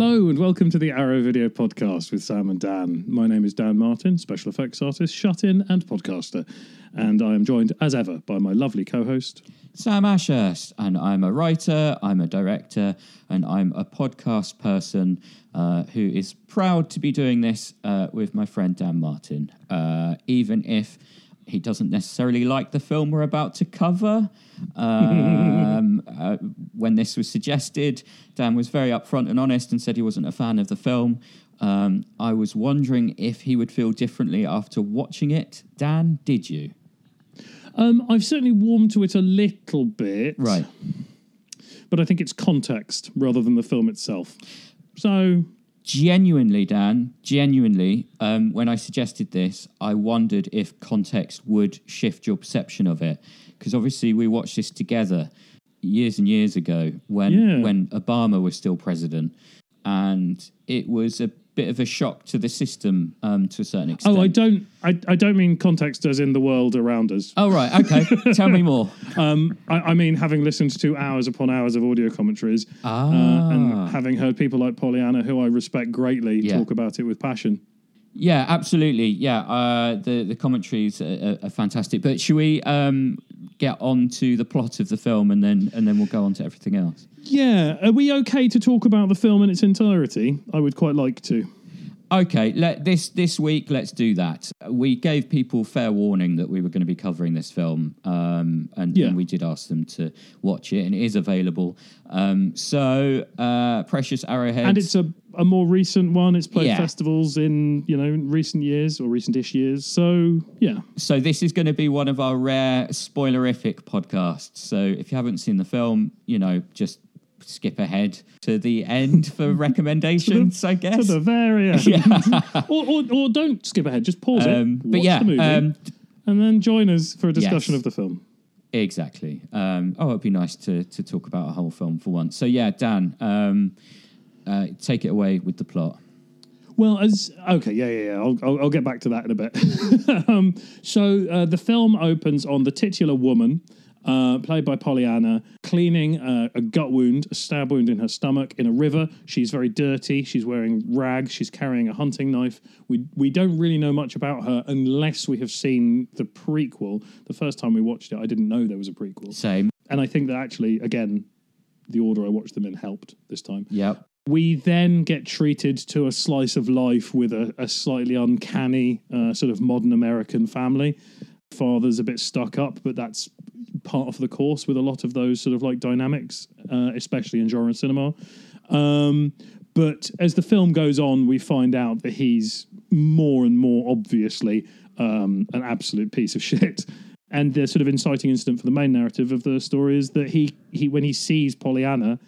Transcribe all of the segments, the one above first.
Hello and welcome to the Arrow Video Podcast with Sam and Dan. My name is Dan Martin, special effects artist, shut in, and podcaster. And I am joined, as ever, by my lovely co host. Sam Ashurst, and I'm a writer, I'm a director, and I'm a podcast person uh, who is proud to be doing this uh, with my friend Dan Martin, uh, even if he doesn't necessarily like the film we're about to cover. Um, uh, when this was suggested, Dan was very upfront and honest and said he wasn't a fan of the film. Um, I was wondering if he would feel differently after watching it. Dan, did you? Um, I've certainly warmed to it a little bit. Right. But I think it's context rather than the film itself. So, genuinely, Dan, genuinely, um, when I suggested this, I wondered if context would shift your perception of it. Because obviously, we watched this together years and years ago when Yeah. when Obama was still president, and it was a bit of a shock to the system um, to a certain extent. oh, I don't, I, I don't mean context as in the world around us. Oh right, okay. Tell me more. Um, I, I mean, having listened to hours upon hours of audio commentaries Ah, uh, and having heard people like Pollyanna, who I respect greatly, Yeah. talk about it with passion. Yeah, absolutely. Yeah, uh, the the commentaries are, are, fantastic. But should we um, get on to the plot of the film and then and then we'll go on to everything else? Yeah, are we okay to talk about the film in its entirety? I would quite like to. Okay, let this this week. Let's do that. We gave people fair warning that we were going to be covering this film, um, and, Yeah. and we did ask them to watch it, and it is available. Um, so, uh, Precious Arrowhead, And it's a, a more recent one. It's played Yeah. festivals in you know recent years or recent-ish years. So yeah, so this is going to be one of our rare spoilerific podcasts. So, if you haven't seen the film, you know, just skip ahead to the end for recommendations. I guess. to the very end. Yeah. or, or or don't skip ahead. Just pause Um, it. but watch yeah, the movie, um, and then join us for a discussion Yes. of the film. Exactly. Um, oh, it'd be nice to to talk about a whole film for once. So yeah, Dan, um, uh, take it away with the plot. Well, as okay, yeah, yeah, yeah. I'll, I'll, I'll get back to that in a bit. um, so uh, the film opens on the titular woman, uh, played by Pollyanna, cleaning uh, a gut wound, a stab wound in her stomach in a river. She's very dirty. She's wearing rags. She's carrying a hunting knife. We we don't really know much about her unless we have seen the prequel. The first time we watched it, I didn't know there was a prequel, Same. and I think that actually, again, the order I watched them in helped this time. Yep. We then get treated to a slice of life with a, a slightly uncanny uh, sort of modern American family. Father's a bit stuck up, but that's part of the course with a lot of those sort of like dynamics, uh, especially in genre cinema. Um, but as the film goes on, we find out that he's more and more obviously um, an absolute piece of shit. And the sort of inciting incident for the main narrative of the story is that he, he when he sees Pollyanna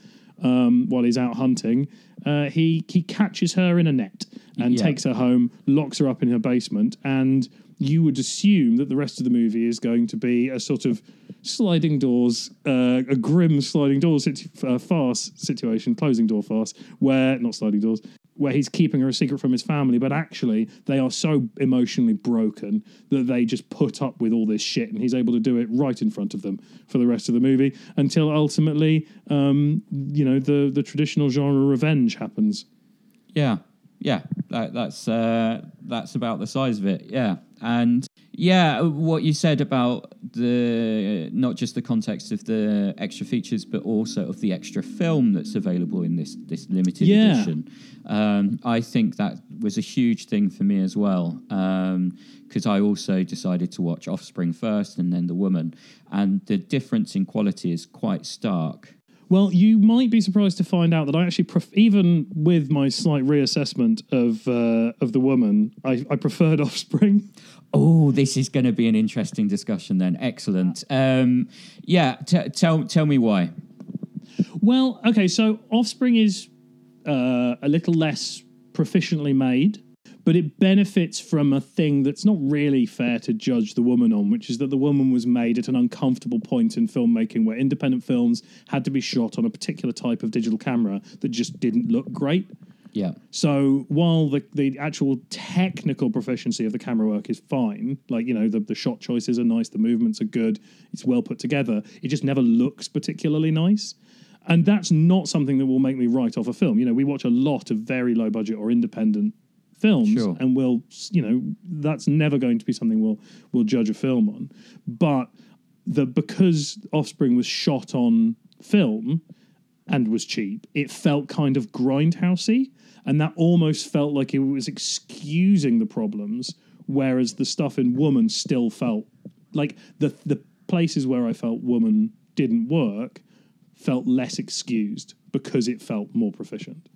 um, while he's out hunting, uh, he he catches her in a net and Yeah. takes her home, locks her up in her basement, and you would assume that the rest of the movie is going to be a sort of sliding doors, uh, a grim sliding doors situ- uh, farce situation, closing door farce, where not sliding doors, where he's keeping her a secret from his family, but actually they are so emotionally broken that they just put up with all this shit, and he's able to do it right in front of them for the rest of the movie until ultimately, um, you know, the the traditional genre revenge happens. Yeah. Yeah. That, that's uh, that's about the size of it. Yeah. And yeah, what you said about the not just the context of the extra features, but also of the extra film that's available in this this limited Yeah. edition. Um, I think that was a huge thing for me as well, because I also decided to watch Offspring first and then The Woman, and the difference in quality is quite stark. Well, you might be surprised to find out that I actually, pref- even with my slight reassessment of uh, of the woman, I, I preferred Offspring. Oh, this is going to be an interesting discussion then. Excellent. Um, yeah, t- tell tell me why. Well, okay, so Offspring is uh, a little less proficiently made, but it benefits from a thing that's not really fair to judge the woman on, which is that the woman was made at an uncomfortable point in filmmaking where independent films had to be shot on a particular type of digital camera that just didn't look great. Yeah, So while the, the actual technical proficiency of the camera work is fine, like, you know, the, the shot choices are nice, the movements are good, it's well put together, it just never looks particularly nice. and that's not something that will make me write off a film. You know, we watch a lot of very low budget or independent films, Sure. and we'll, you know, that's never going to be something we'll we'll judge a film on. But the because Offspring was shot on film and was cheap, it felt kind of grindhousey, and that almost felt like it was excusing the problems, whereas the stuff in Woman still felt like the the places where I felt Woman didn't work felt less excused because it felt more proficient.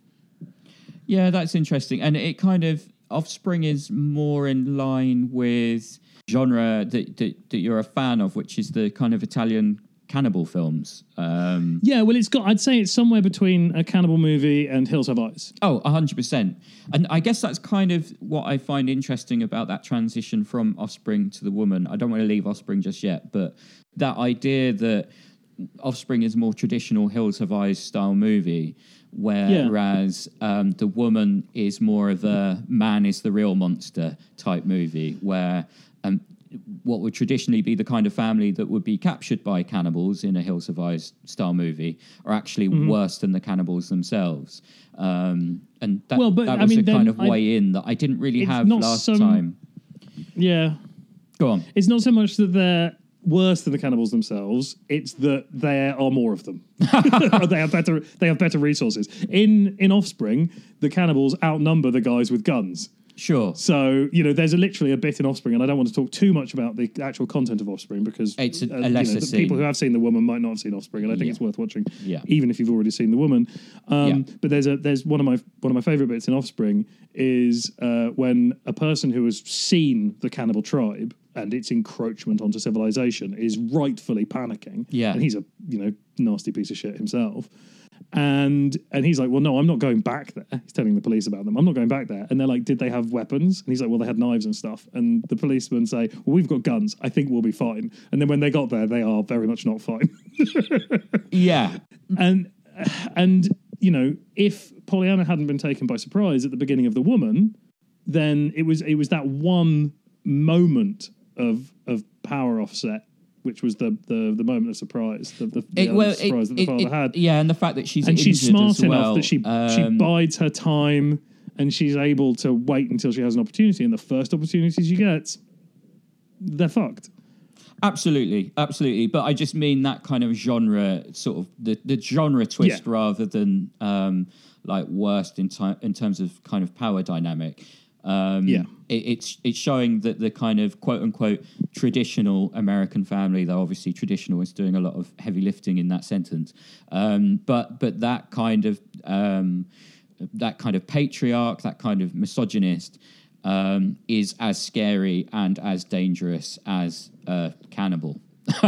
Yeah, that's interesting. And it kind of Offspring is more in line with genre that, that, that you're a fan of, which is the kind of Italian cannibal films. Um, Yeah, well, it's got. I'd say it's somewhere between a cannibal movie and Hills Have Eyes. oh, 100%. And I guess that's kind of what I find interesting about that transition from Offspring to The Woman. I don't want to leave Offspring just yet, but that idea that Offspring is more traditional Hills Have Eyes style movie, whereas um, The Woman is more of a man is the real monster type movie, where um, what would traditionally be the kind of family that would be captured by cannibals in a Hills Have Eyes style movie are actually Mm-hmm. worse than the cannibals themselves. Um, and that, Well, but, that I was mean, a kind of I- way in that I didn't really have last some- time. Yeah, Go on. it's not so much that they're worse than the cannibals themselves; it's that there are more of them. they have better. They have better resources. In in Offspring, the cannibals outnumber the guys with guns. Sure. So you know, there's a, literally a bit in Offspring, and I don't want to talk too much about the actual content of Offspring because It's a- a you know, the people who have seen The Woman might not have seen Offspring, and I think Yeah. it's worth watching, Yeah. even if you've already seen The Woman. Um, Yeah. But there's a there's one of my one of my favorite bits in Offspring is uh, when a person who has seen the cannibal tribe and its encroachment onto civilization is rightfully panicking. Yeah. and he's a you know nasty piece of shit himself. And and he's like, well, no, I'm not going back there. He's telling the police about them. I'm not going back there. And they're like, did they have weapons? And he's like, well, they had knives and stuff. And the policemen say, well, we've got guns. I think we'll be fine. And then when they got there, they are very much not fine. Yeah. and and you know, if Pollyanna hadn't been taken by surprise at the beginning of the woman, then it was it was that one moment of of power offset, which was the the, the moment of surprise, the, the, the It, well, of surprise that the it- father it- had yeah, and the fact that she's and she's smart as enough well, that she she um, bides her time and she's able to wait until she has an opportunity and the first opportunity she gets they're fucked Absolutely, absolutely. But I just mean that kind of genre, sort of the, the genre twist Yeah. rather than um, like worst in, ti- in terms of kind of power dynamic. Um, Yeah. it, it's it's showing that the kind of quote unquote traditional American family, though obviously traditional is doing a lot of heavy lifting in that sentence, um, but but that kind of um, that kind of patriarch, that kind of misogynist, um, is as scary and as dangerous as a cannibal.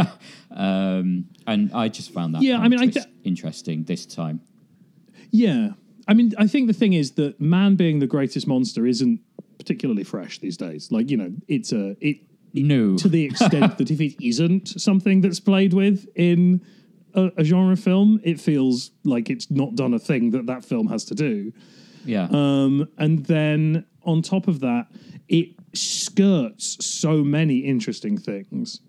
um, and I just found that Yeah, I mean, I th- interesting this time. yeah i mean i think the thing is that man being the greatest monster isn't particularly fresh these days. Like you know it's a it No, to the extent that if it isn't something that's played with in a, a genre film it feels like it's not done a thing that that film has to do. Yeah, Um, and then on top of that, it skirts so many interesting things.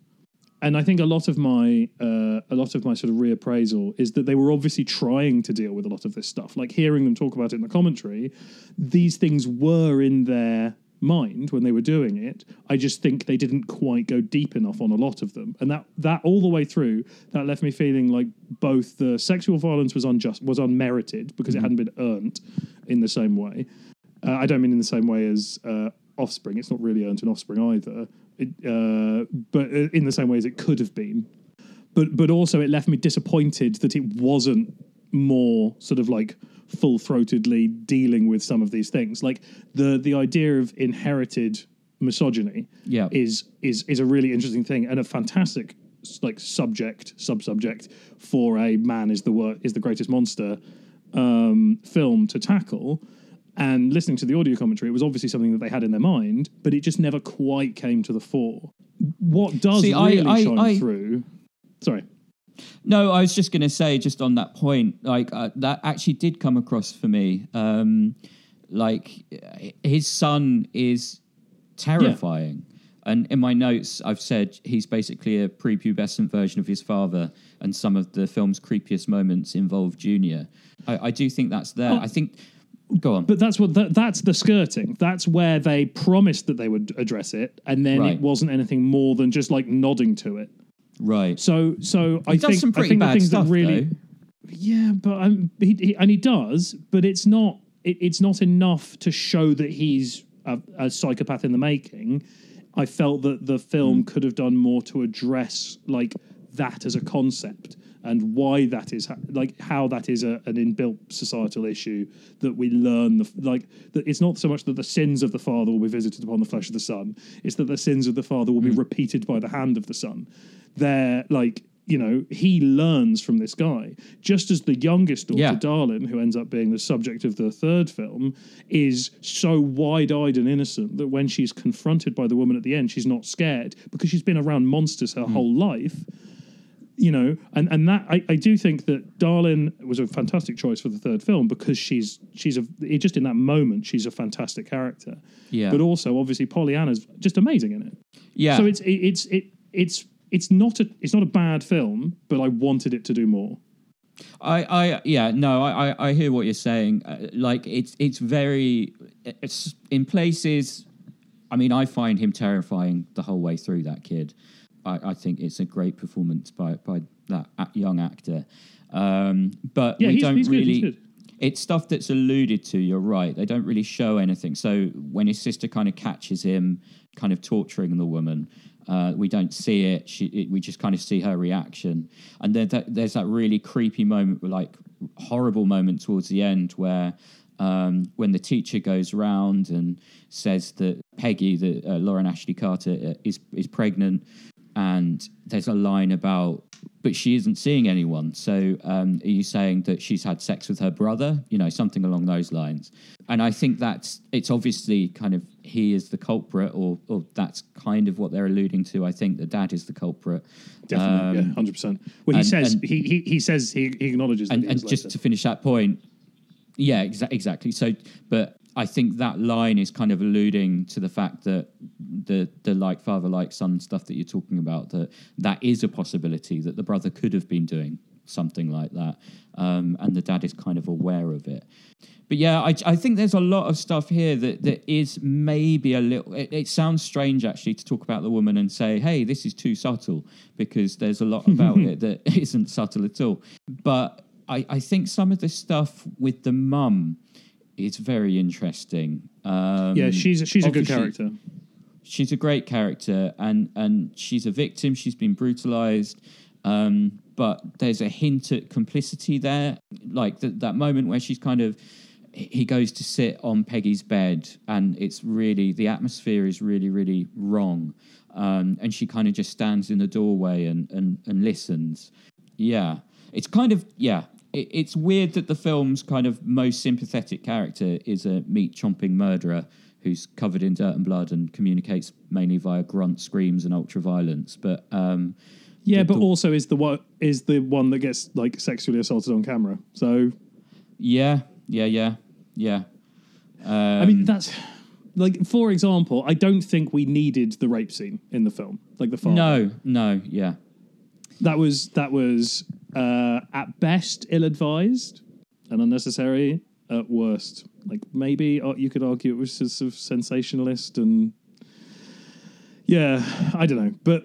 And I think a lot of my uh, a lot of my sort of reappraisal is that they were obviously trying to deal with a lot of this stuff. Like hearing them talk about it in the commentary, these things were in their mind when they were doing it. I just think they didn't quite go deep enough on a lot of them, and that that all the way through that left me feeling like both the sexual violence was unjust was unmerited because it hadn't been earned in the same way. Uh, I don't mean in the same way as uh, Offspring. It's not really earned in Offspring either, it, uh, but uh, in the same way as it could have been. But but also it left me disappointed that it wasn't more sort of like full throatedly dealing with some of these things. Like the the idea of inherited misogyny Yeah. is is is a really interesting thing and a fantastic like subject sub subject for a man is the wor- is the greatest monster um, film to tackle. And listening to the audio commentary, it was obviously something that they had in their mind, but it just never quite came to the fore. What does See, I- really I- shine I- through? Sorry. No, I was just going to say, just on that point, like uh, that actually did come across for me. Um, like his son is terrifying, And in my notes, I've said he's basically a prepubescent version of his father, and some of the film's creepiest moments involve Junior. I, I do think that's there. Oh. I think. Go on. But that's what that, that's the skirting. That's where they promised that they would address it, and then Right. it wasn't anything more than just like nodding to it. right. So, so I He does think some I pretty think the bad things stuff, that really, though. yeah, but um, he, he and he does, but it's not it, it's not enough to show that he's a, a psychopath in the making. I felt that the film could have done more to address like that as a concept and why that is like how that is a, an inbuilt societal issue that we learn the like that it's not so much that the sins of the father will be visited upon the flesh of the son it's that the sins of the father will be hmm. repeated by the hand of the son. They're like you know he learns from this guy. Just as the youngest daughter Yeah. darlin who ends up being the subject of the third film is so wide-eyed and innocent that when she's confronted by the woman at the end she's not scared because she's been around monsters her hmm. whole life you know, and and that I, I do think that Darlin was a fantastic choice for the third film because she's she's a it, just in that moment she's a fantastic character. Yeah. But also obviously Pollyanna's just amazing in it. Yeah. So it's it, it's it it's it's not a it's not a bad film, but I wanted it to do more. I, I, yeah, no, I, I, I hear what you're saying. Uh, like it's, it's very, it's in places. I mean, I find him terrifying the whole way through. That kid, I, I think it's a great performance by by that young actor. Um, but Yeah, we he's- don't he's really. he's good. It's stuff that's alluded to. You're right. They don't really show anything. So when his sister kind of catches him, kind of torturing the woman, uh, we don't see it. She, it. We just kind of see her reaction. And then that, there's that really creepy moment, like horrible moment towards the end, where um, when the teacher goes round and says that Peggy, that uh, Lauren Ashley Carter, uh, is is pregnant, and there's a line about but she isn't seeing anyone. So um, are you saying that she's had sex with her brother? You know something along those lines. And i think that's it's obviously kind of he is the culprit or, or that's kind of what they're alluding to. I think the dad is the culprit. Definitely, Um, yeah, hundred percent. Well, he and- says and- he, he he says he, he acknowledges that and, and just to finish that point yeah exa- exactly. So but i think that line is kind of alluding to the fact that the the like father like son stuff that you're talking about that that is a possibility that the brother could have been doing something like that um, and the dad is kind of aware of it but yeah, I, I think there's a lot of stuff here that, that is maybe a little. It, it sounds strange actually to talk about the woman and say, "Hey, this is too subtle," because there's a lot about it that isn't subtle at all. But I, I think some of the stuff with the mum is very interesting. Um, yeah, she's she's a good character. she's a great character and and she's a victim. She's been brutalized. Um, but there's a hint at complicity there. Like th- that moment where she's kind of he goes to sit on peggy's bed and it's really the atmosphere is really really wrong. Um, and she kind of just stands in the doorway and and, and listens. Yeah. It's kind of yeah it, it's weird that the film's kind of most sympathetic character is a meat chomping murderer who's covered in dirt and blood and communicates mainly via grunt screams and ultra violence but um Yeah, the- but the- also is the one is the one that gets like sexually assaulted on camera. So yeah yeah yeah yeah um, I mean, that's like, for example, I don't think we needed the rape scene in the film, like the father. no no yeah that was that was uh, at best ill-advised and unnecessary. At worst, like maybe uh, you could argue it was sort of sensationalist and yeah, I don't know, but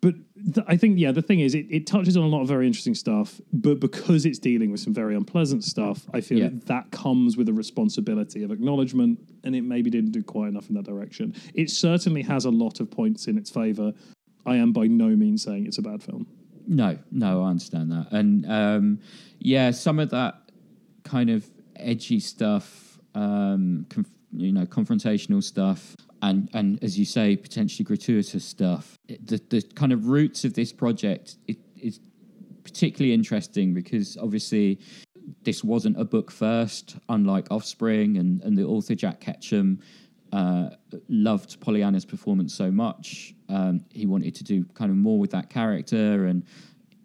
but th- I think yeah, the thing is, it, it touches on a lot of very interesting stuff, but because it's dealing with some very unpleasant stuff, I feel Yeah. that, that comes with a responsibility of acknowledgement, and it maybe didn't do quite enough in that direction. It certainly has a lot of points in its favor. I am by no means saying it's a bad film. No, no, I understand that, and um, yeah, some of that kind of edgy stuff, um, conf- you know, confrontational stuff, and and as you say, potentially gratuitous stuff. It- The the kind of roots of this project it, is particularly interesting because obviously this wasn't a book first, unlike Offspring, and and the author Jack Ketchum uh, loved Pollyanna's performance so much. Um, he wanted to do kind of more with that character, and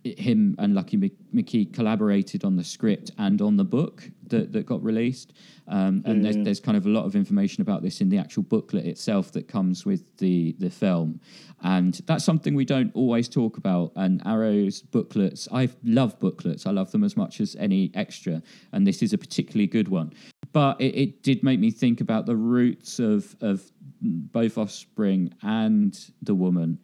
it- him and Lucky Mc- McKee collaborated on the script and on the book. that, that got released. Um, and Yeah, there's, yeah. there's kind of a lot of information about this in the actual booklet itself that comes with the, the film. And that's something we don't always talk about. And Arrow's booklets, I love booklets. I love them as much as any extra. And this is a particularly good one. But it, it did make me think about the roots of, of both Offspring and The Woman.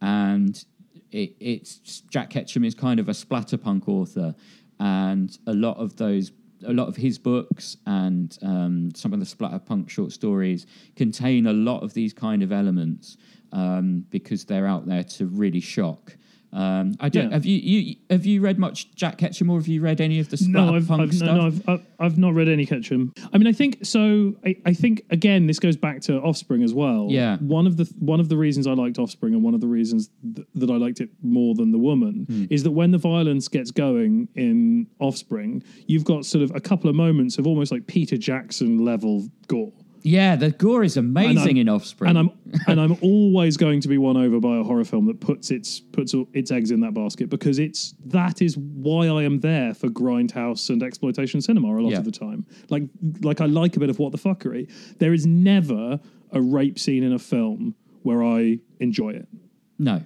And it, it's Jack Ketchum is kind of a splatterpunk author, and a lot of those, a lot of his books and um, some of the splatterpunk short stories contain a lot of these kind of elements um, because they're out there to really shock. Um, I don't. Yeah. Have you, you have you read much Jack Ketchum, or have you read any of the No, I've, I've, stuff? no, no, I've, I've, I've not read any Ketchum. I mean, I think so. I, I think again, this goes back to Offspring as well. Yeah. One of the one of the reasons I liked Offspring, and one of the reasons th- that I liked it more than The Woman, Hmm. is that when the violence gets going in Offspring, you've got sort of a couple of moments of almost like Peter Jackson level gore. Yeah, the gore is amazing in Offspring. And I'm and I'm always going to be won over by a horror film that puts its puts its eggs in that basket because it's that is why I am there for grindhouse and exploitation cinema a lot Yeah. of the time. Like like I like a bit of what the fuckery. There is never a rape scene in a film where I enjoy it. no,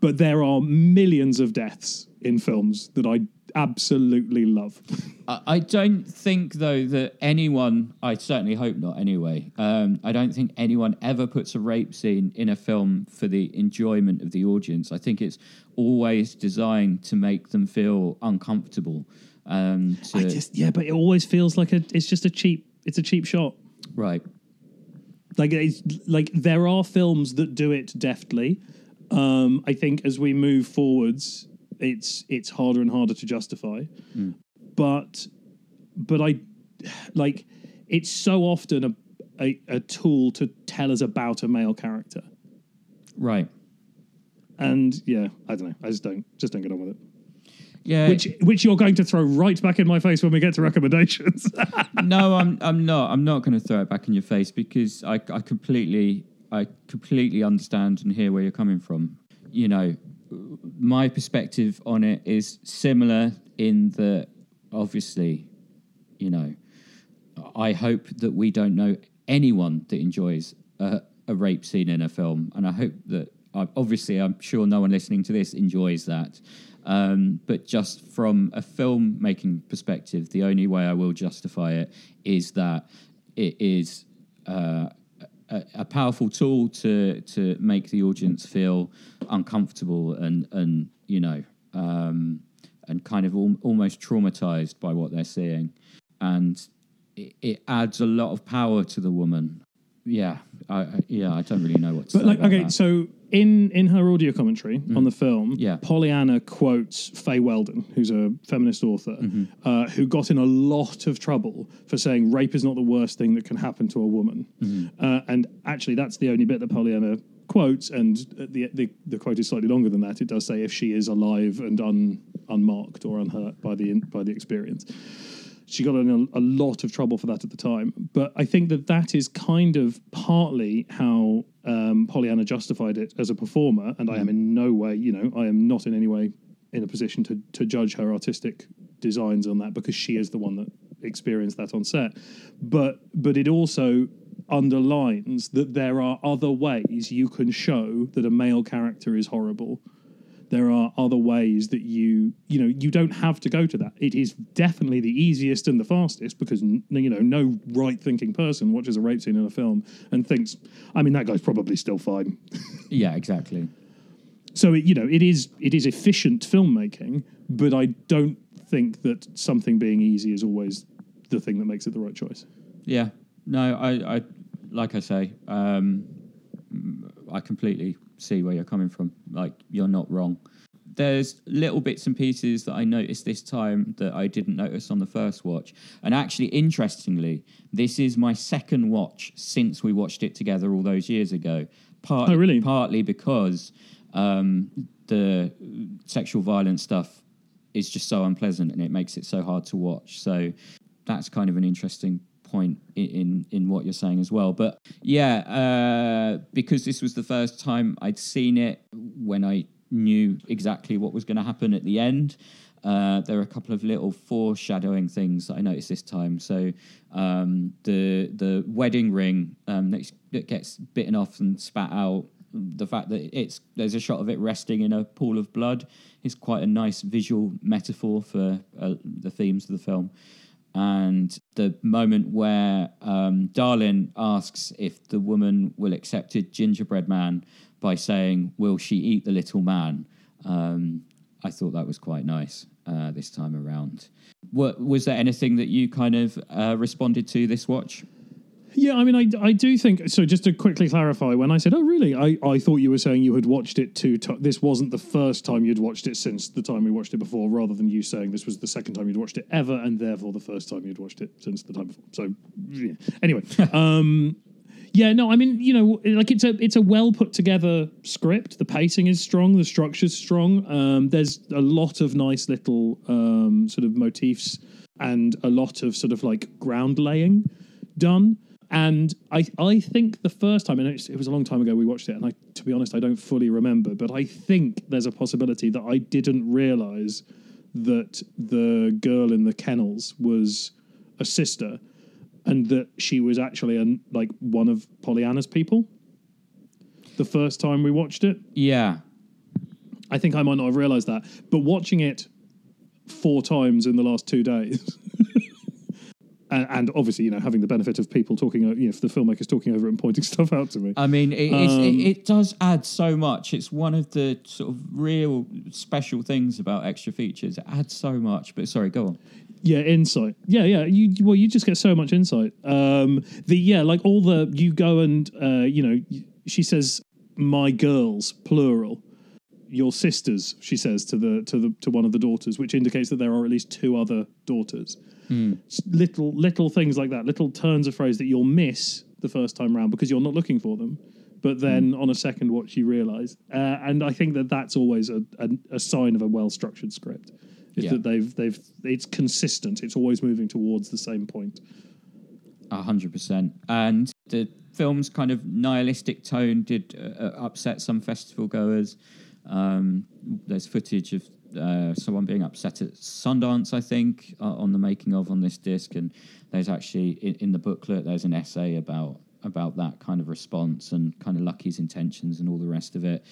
But there are millions of deaths in films that I absolutely love. I I don't think though that anyone. I certainly hope not. Anyway, um, I don't think anyone ever puts a rape scene in a film for the enjoyment of the audience. I think it's always designed to make them feel uncomfortable. Um, to, I just yeah, but it always feels like a it's just a cheap it's a cheap shot. right. like it's, like there are films that do it deftly um i think as we move forwards it's it's harder and harder to justify hmm. but but i like it's so often a, a a tool to tell us about a male character Right. and yeah i don't know i just don't just don't get on with it Yeah. which which you're going to throw right back in my face when we get to recommendations no, I'm I'm not. I'm not going to throw it back in your face because I I completely I completely understand and hear where you're coming from. You know, my perspective on it is similar in that obviously, you know, I hope that we don't know anyone that enjoys a, a rape scene in a film, and I hope that obviously I'm sure no one listening to this enjoys that. Um, but just from a filmmaking perspective, the only way I will justify it is that it is uh, a, a powerful tool to to make the audience feel uncomfortable and and you know um, and kind of al- almost traumatized by what they're seeing, and it, it adds a lot of power to the woman. Yeah, I, yeah, I don't really know what to But say. like, okay, that. so in in her audio commentary on the film, Mm. Yeah. Pollyanna quotes Fay Weldon, who's a feminist author, Mm-hmm. uh, who got in a lot of trouble for saying rape is not the worst thing that can happen to a woman. Mm-hmm. Uh, and actually, that's the only bit that Pollyanna quotes, and the, the the quote is slightly longer than that. It does say if she is alive and un, unmarked or unhurt by the by the experience she got in a, a lot of trouble for that at the time. But I think that that is kind of partly how um, Pollyanna justified it as a performer. And I am in no way, you know, I am not in any way in a position to to judge her artistic designs on that because she is the one that experienced that on set. But but it also underlines that there are other ways you can show that a male character is horrible there are other ways that you you know you don't have to go to that. It is definitely the easiest and the fastest because you know no right thinking person watches a rape scene in a film and thinks i mean that guy's probably still fine. Yeah, exactly. so it, you know it is it is efficient filmmaking but i don't think that something being easy is always the thing that makes it the right choice. Yeah, no, I, I like I say, um, I completely see where you're coming from. Like you're not wrong. There's little bits and pieces that I noticed this time that I didn't notice on the first watch. And actually, interestingly, this is my second watch since we watched it together all those years ago. Part, Oh, really? Partly because um, the sexual violence stuff is just so unpleasant and it makes it so hard to watch. So that's kind of an interesting point in in, what you're saying as well. But yeah, uh, because this was the first time I'd seen it when I knew exactly what was going to happen at the end. uh, there are a couple of little foreshadowing things that I noticed this time. So um, the the wedding ring um, that that gets bitten off and spat out. The fact that it's there's a shot of it resting in a pool of blood is quite a nice visual metaphor for uh, the themes of the film. And the moment where um, Darlin asks if the woman will accept a gingerbread man by saying, "Will she eat the little man?" Um, I thought that was quite nice uh, this time around. What, was there anything that you kind of uh, responded to this watch? Yeah, I mean, I, I do think so. Just to quickly clarify, when I said, "Oh, really?" I, I thought you were saying you had watched it two. To- this wasn't the first time you'd watched it since the time we watched it before, rather than you saying this was the second time you'd watched it ever, and therefore the first time you'd watched it since the time before. So, yeah. anyway, um, yeah, no, I mean, you know, like it's a it's a well put together script. The pacing is strong, the structure's strong. Um, there's a lot of nice little um, sort of motifs and a lot of sort of like ground laying done. And I, I think the first time, and it was a long time ago we watched it, and I, to be honest, I don't fully remember, but I think there's a possibility that I didn't realize that the girl in the kennels was a sister, and that she was actually a, like one of Pollyanna's people. The first time we watched it, Yeah, I think I might not have realized that, but watching it four times in the last two days. And, and obviously, you know, having the benefit of people talking, you know, the filmmakers talking over it and pointing stuff out to me. I mean, it, Um, it, it does add so much. It's one of the sort of real special things about extra features. It adds so much. But sorry, go on. Yeah, insight. Yeah, yeah. You well, you just get so much insight. Um, the yeah, like all the you go and uh, you know, she says, "My girls," plural. Your sisters, she says to the to the to one of the daughters, which indicates that there are at least two other daughters. S- Little little things like that, little turns of phrase that you'll miss the first time round because you're not looking for them. But then on a second watch, you realise, uh, and I think that that's always a, a, a sign of a well structured script. Is Yeah. that they've they've it's consistent. It's always moving towards the same point. A hundred percent. And the film's kind of nihilistic tone did uh, uh, upset some festival goers. Um, there's footage of uh, someone being upset at Sundance, I think, uh, on the making of on this disc, and there's actually in, in the booklet there's an essay about about that kind of response and kind of Lucky's intentions and all the rest of it.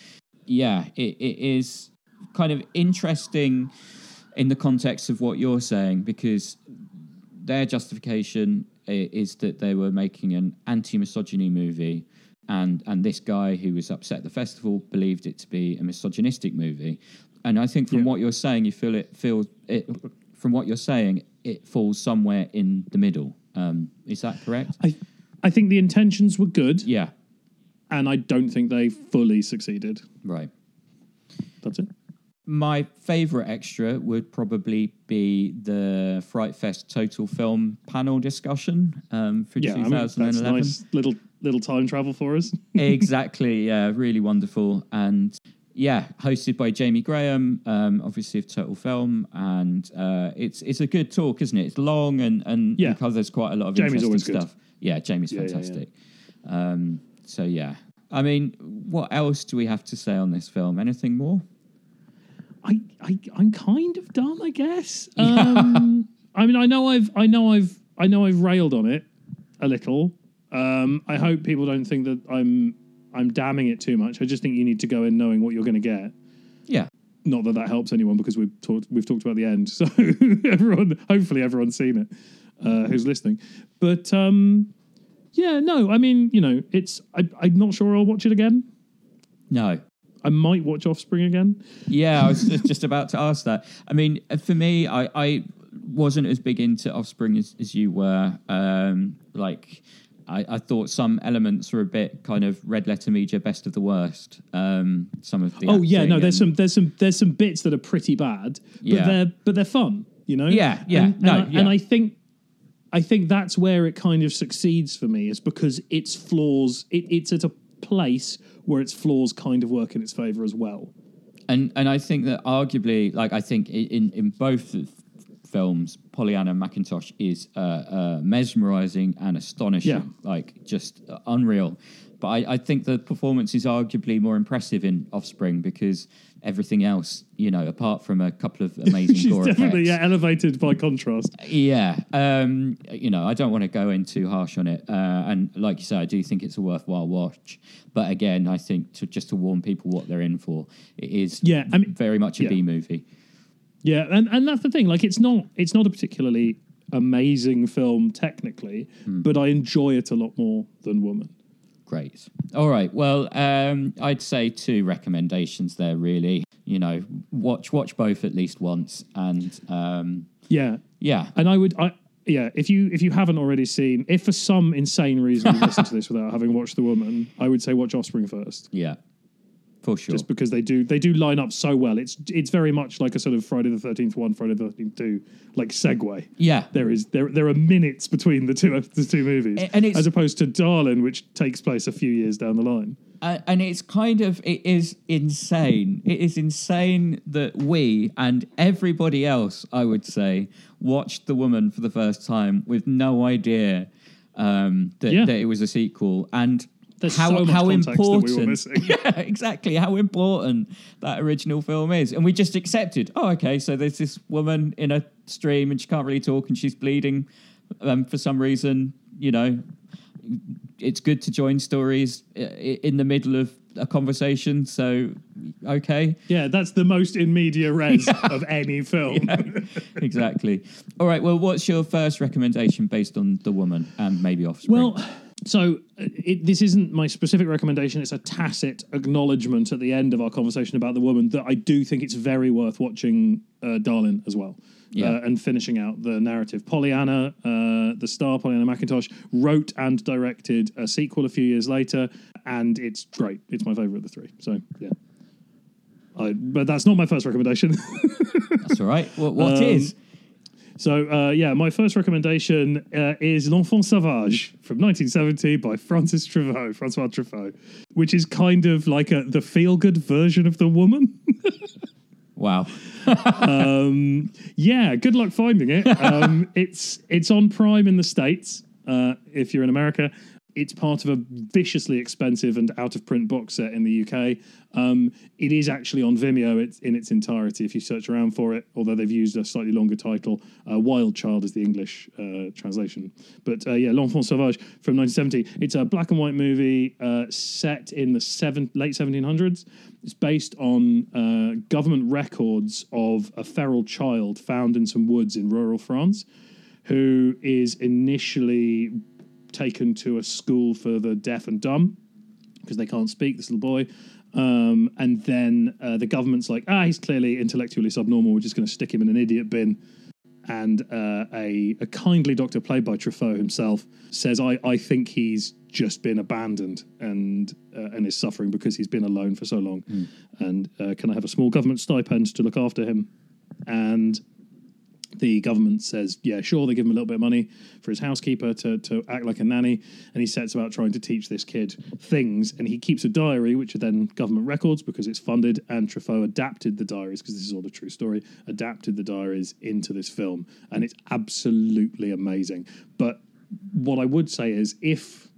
Yeah, it, it is kind of interesting in the context of what you're saying because their justification is that they were making an anti-misogyny movie and and this guy who was upset at the festival believed it to be a misogynistic movie and i think from Yeah. what you're saying you feel it feel it from what you're saying it falls somewhere in the middle um, is that correct I I think the intentions were good, yeah and I don't think they fully succeeded. right That's it. my favorite extra would probably be the fright fest total film panel discussion um, for Yeah, I mean, that's 2011 nice little little time travel for us. exactly. Yeah, really wonderful. And yeah, hosted by Jamie Graham, um, obviously of Total Film, and uh, it's it's a good talk, isn't it? It's long and and Yeah. it covers quite a lot of Jamie's interesting always good. stuff. Yeah, Jamie's Yeah, yeah, yeah. fantastic. Um, so yeah, I mean, what else do we have to say on this film? Anything more? I, I I'm kind of done, I guess. Um, I mean, I know I've I know I've I know I've railed on it a little. Um, I hope people don't think that I'm I'm damning it too much. I just think you need to go in knowing what you're going to get. Yeah, Not that that helps anyone because we've talked we've talked about the end, so everyone hopefully everyone's seen it uh, who's listening. But um, yeah, no, I mean you know it's I, I'm not sure I'll watch it again. no, I might watch Offspring again. Yeah, I was just, about to ask that. I mean, for me, I, I wasn't as big into Offspring as, as you were. Um, like, I, I thought some elements were a bit kind of red letter media, best of the worst. Um, some of the Oh yeah, no, there's some there's some there's some bits that are pretty bad, but Yeah. they're but they're fun, you know. Yeah, yeah, and, no, and, I, yeah. and I think I think that's where it kind of succeeds for me is because its flaws it, it's at a place where its flaws kind of work in its favor as well. and and I think that arguably, like I think in in both films, Pollyanna McIntosh is uh, uh, mesmerizing and astonishing, Yeah. like just uh, unreal. But I, I think the performance is arguably more impressive in Offspring because everything else, you know, apart from a couple of amazing She's gore definitely effects, yeah elevated by contrast. yeah, um, you know, I don't want to go in too harsh on it, uh, and like you say, I do think it's a worthwhile watch. But again, I think to just to warn people what they're in for, it is Yeah, I mean- very much a yeah. B movie. Yeah, and, and that's the thing. Like, it's not it's not a particularly amazing film technically, Hmm. but I enjoy it a lot more than Woman. Great. All right. Well, um, I'd say two recommendations there. Really, you know, watch watch both at least once, and um, Yeah, yeah, and I would I. Yeah, if you if you haven't already seen, if for some insane reason you listen to this without having watched The Woman, I would say watch Offspring first, yeah, for sure. just because they do they do line up so well. It's it's very much like a sort of Friday the Thirteenth one, Friday the Thirteenth two, like segue. yeah, There is there there are minutes between the two the two movies, and as opposed to Darlin, which takes place a few years down the line. Uh, and it's kind of it is insane. It is insane that we and everybody else, I would say, watched the woman for the first time with no idea um, that, Yeah. that it was a sequel and. There's how so how context that we were important? yeah, exactly. How important that original film is, and we just accepted. Oh, okay. So there's this woman in a stream, and she can't really talk, and she's bleeding um, for some reason. You know, it's good to join stories i- in the middle of a conversation. So, okay, Yeah, that's the most in media res of any film. exactly. All right. Well, what's your first recommendation based on the woman and maybe Offspring? Well, so uh, it, this isn't my specific recommendation. It's a tacit acknowledgement at the end of our conversation about the woman that I do think it's very worth watching uh, Darlin as well. Yeah. Uh, and finishing out the narrative. Pollyanna, uh, the star Pollyanna McIntosh, wrote and directed a sequel a few years later, and it's great. It's my favorite of the three. So, yeah. I, but that's not my first recommendation. that's all right. What, what um, is? So uh, yeah, my first recommendation uh, is L'Enfant Sauvage from 1970 by Francis Truffaut, Francois Truffaut, which is kind of like a the feel good version of The Woman. Wow. um, yeah, good luck finding it. Um, it's it's on Prime in the states. Uh, if you're in America, it's part of a viciously expensive and out of print box set in the UK. Um, it is actually on Vimeo in its entirety if you search around for it. Although they've used a slightly longer title, uh, "Wild Child" is the English uh, translation. But uh, yeah, L'Enfant Sauvage from 1970. It's a black and white movie uh, set in the seven, late 1700s. It's based on uh, government records of a feral child found in some woods in rural France, who is initially taken to a school for the deaf and dumb because they can't speak. This little boy. Um, and then uh, the government's like, ah, he's clearly intellectually subnormal. We're just going to stick him in an idiot bin. And uh, a, a kindly doctor, played by Truffaut himself, says, I, I think he's just been abandoned and uh, and is suffering because he's been alone for so long. And uh, can I have a small government stipend to look after him? And the government says, yeah, sure. They give him a little bit of money for his housekeeper to, to act like a nanny. And he sets about trying to teach this kid things. And he keeps a diary, which are then government records because it's funded. And Truffaut adapted the diaries, because this is all a true story, adapted the diaries into this film. And it's absolutely amazing. But what I would say is if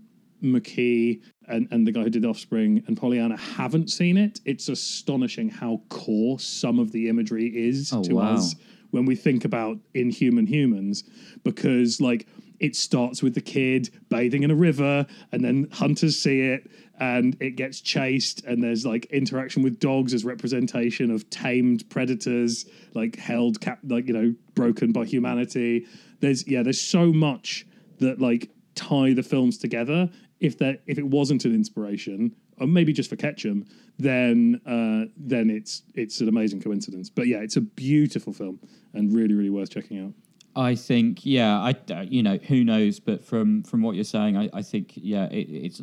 McKee and, and the guy who did Offspring and Pollyanna haven't seen it, it's astonishing how coarse some of the imagery is Oh, to wow. us when we think about inhuman humans because like it starts with the kid bathing in a river and then hunters see it and it gets chased and there's like interaction with dogs as representation of tamed predators like held cap like you know broken by humanity. There's yeah there's so much that like tie the films together. If that if it wasn't an inspiration or maybe just for Ketchum, then uh, then it's it's an amazing coincidence. But yeah, it's a beautiful film and really really worth checking out. I think, yeah, I, uh, you know, who knows? But from from what you're saying, I, I think, yeah, it, it's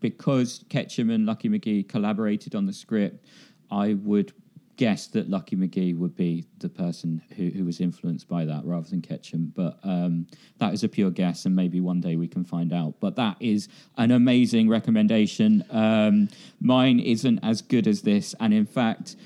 because Ketchum and Lucky McKee collaborated on the script. I would guess that Lucky McKee would be the person who, who was influenced by that rather than Ketchum. But um, that is a pure guess, and maybe one day we can find out. But that is an amazing recommendation. Um, mine isn't as good as this, and in fact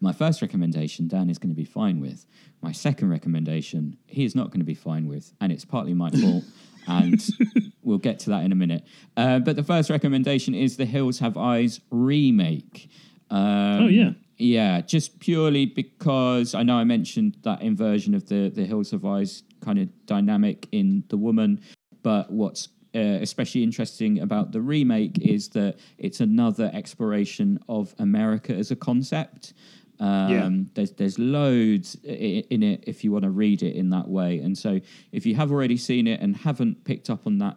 My first recommendation, Dan is going to be fine with. My second recommendation, he is not going to be fine with, and it's partly my fault. and we'll get to that in a minute. Uh, but the first recommendation is the Hills Have Eyes remake. Um, Oh, yeah. Yeah, just purely because I know I mentioned that inversion of the the Hills Have Eyes kind of dynamic in the woman, but what's uh, especially interesting about the remake is that it's another exploration of America as a concept. Um, Yeah. There's there's loads in it if you want to read it in that way, and so if you have already seen it and haven't picked up on that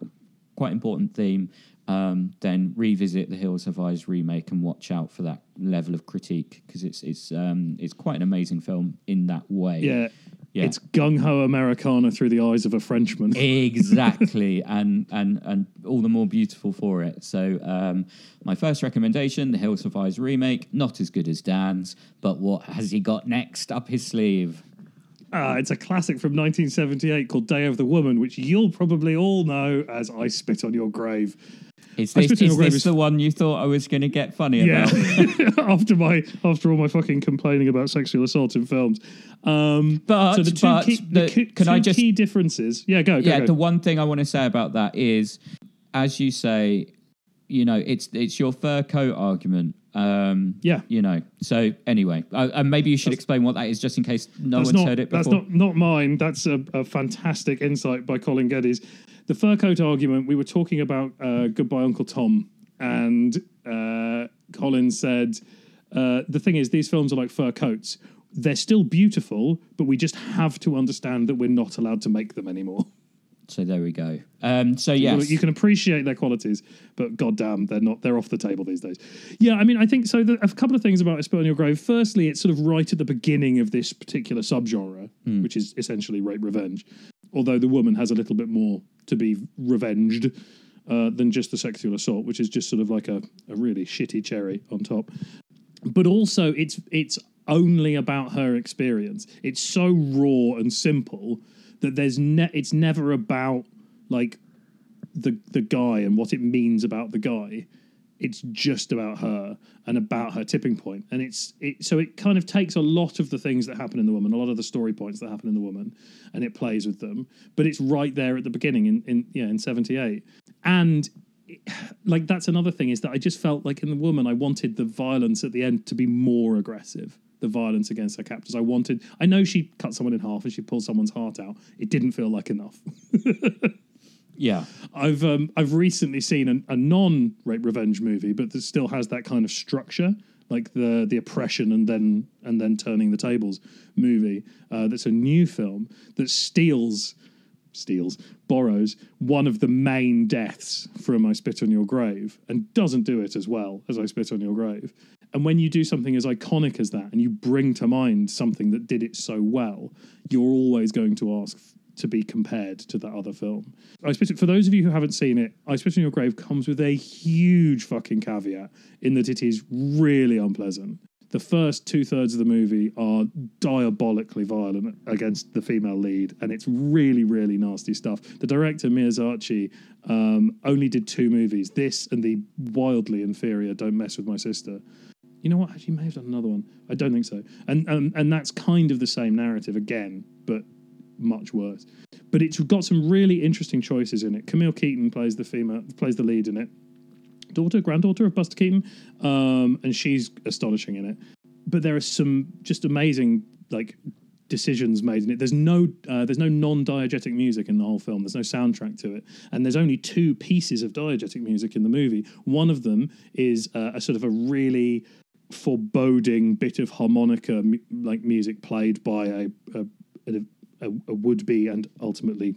quite important theme, um, then revisit the Hills Have Eyes remake and watch out for that level of critique because it's it's um, it's quite an amazing film in that way. Yeah. Yeah. It's gung ho Americana through the eyes of a Frenchman. exactly and and and all the more beautiful for it so um my first recommendation the hills Have eyes remake not as good as dan's but what has he got next up his sleeve Uh, it's a classic from 1978 called Day of the Woman, which you'll probably all know as I Spit on Your Grave. Is this, is this the one you thought i was going to get funny Yeah. about after my after all my fucking complaining about sexual assault in films. Um, But- so the two, but key, the the- can two I just- key differences? Yeah, go. go yeah go. the one thing i want to say about that is as you say you know it's it's your fur coat argument um Yeah. you know so anyway uh, and maybe you should explain what that is just in case no one's not heard it before that's not not mine. That's a, a fantastic insight by Colin Geddes. The fur coat argument. We were talking about uh, Goodbye Uncle Tom, and uh, Colin said uh, the thing is these films are like fur coats. They're still beautiful, but we just have to understand that we're not allowed to make them anymore. So there we go. Um, so yes, you can appreciate their qualities, but goddamn, they're not. They're off the table these days. Yeah, I mean, I think so. The, a couple of things about I Spit on Your Grave. Firstly, it's sort of right at the beginning of this particular subgenre, which is essentially rape revenge. Although the woman has a little bit more to be revenged uh, than just the sexual assault, which is just sort of like a, a really shitty cherry on top but also it's it's only about her experience. It's so raw and simple that there's ne- it's never about like the the guy and what it means about the guy. It's just about her and about her tipping point, and it's it. So it kind of takes a lot of the things that happen in the woman, a lot of the story points that happen in the woman, and it plays with them. But it's right there at the beginning in in yeah in '78, and like that's another thing is that I just felt like in the woman I wanted the violence at the end to be more aggressive. The violence against her captors. I wanted. I know she cut someone in half and she pulled someone's heart out. It didn't feel like enough. yeah, I've um, I've recently seen a, a non rape revenge movie, but that still has that kind of structure, like the the oppression and then and then turning the tables movie. Uh, that's a new film that steals steals borrows one of the main deaths from I Spit on Your Grave and doesn't do it as well as I Spit on Your Grave. And when you do something as iconic as that and you bring to mind something that did it so well, you're always going to ask to be compared to that other film. I Spit for those of you who haven't seen it, I Spit on Your Grave comes with a huge fucking caveat in that it is really unpleasant. The first two thirds of the movie are diabolically violent against the female lead, and it's really, really nasty stuff. The director Meir Zarchi um, only did two movies: this and the wildly inferior "Don't Mess with My Sister." You know what? Actually, may have done another one. I don't think so. And and and that's kind of the same narrative again, but much worse. But it's got some really interesting choices in it. Camille Keaton plays the female, plays the lead in it. Daughter, granddaughter of Buster Keaton, um, and she's astonishing in it. But there are some just amazing like decisions made in it. There's no uh, there's no non-diegetic music in the whole film. There's no soundtrack to it, and there's only two pieces of diegetic music in the movie. One of them is uh, a sort of a really foreboding bit of harmonica like music played by a a, a, a, a would-be and ultimately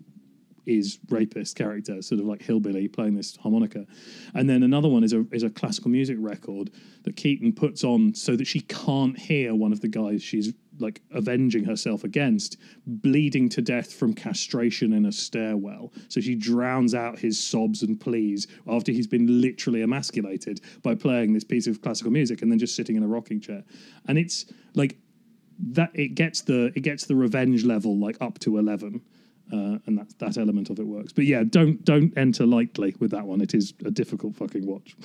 is rapist character, sort of like hillbilly playing this harmonica, and then another one is a is a classical music record that Keaton puts on so that she can't hear one of the guys she's like avenging herself against bleeding to death from castration in a stairwell. So she drowns out his sobs and pleas after he's been literally emasculated by playing this piece of classical music and then just sitting in a rocking chair, and it's like that it gets the it gets the revenge level like up to 11 uh, and that that element of it works. But yeah don't don't enter lightly with that one. It is a difficult fucking watch.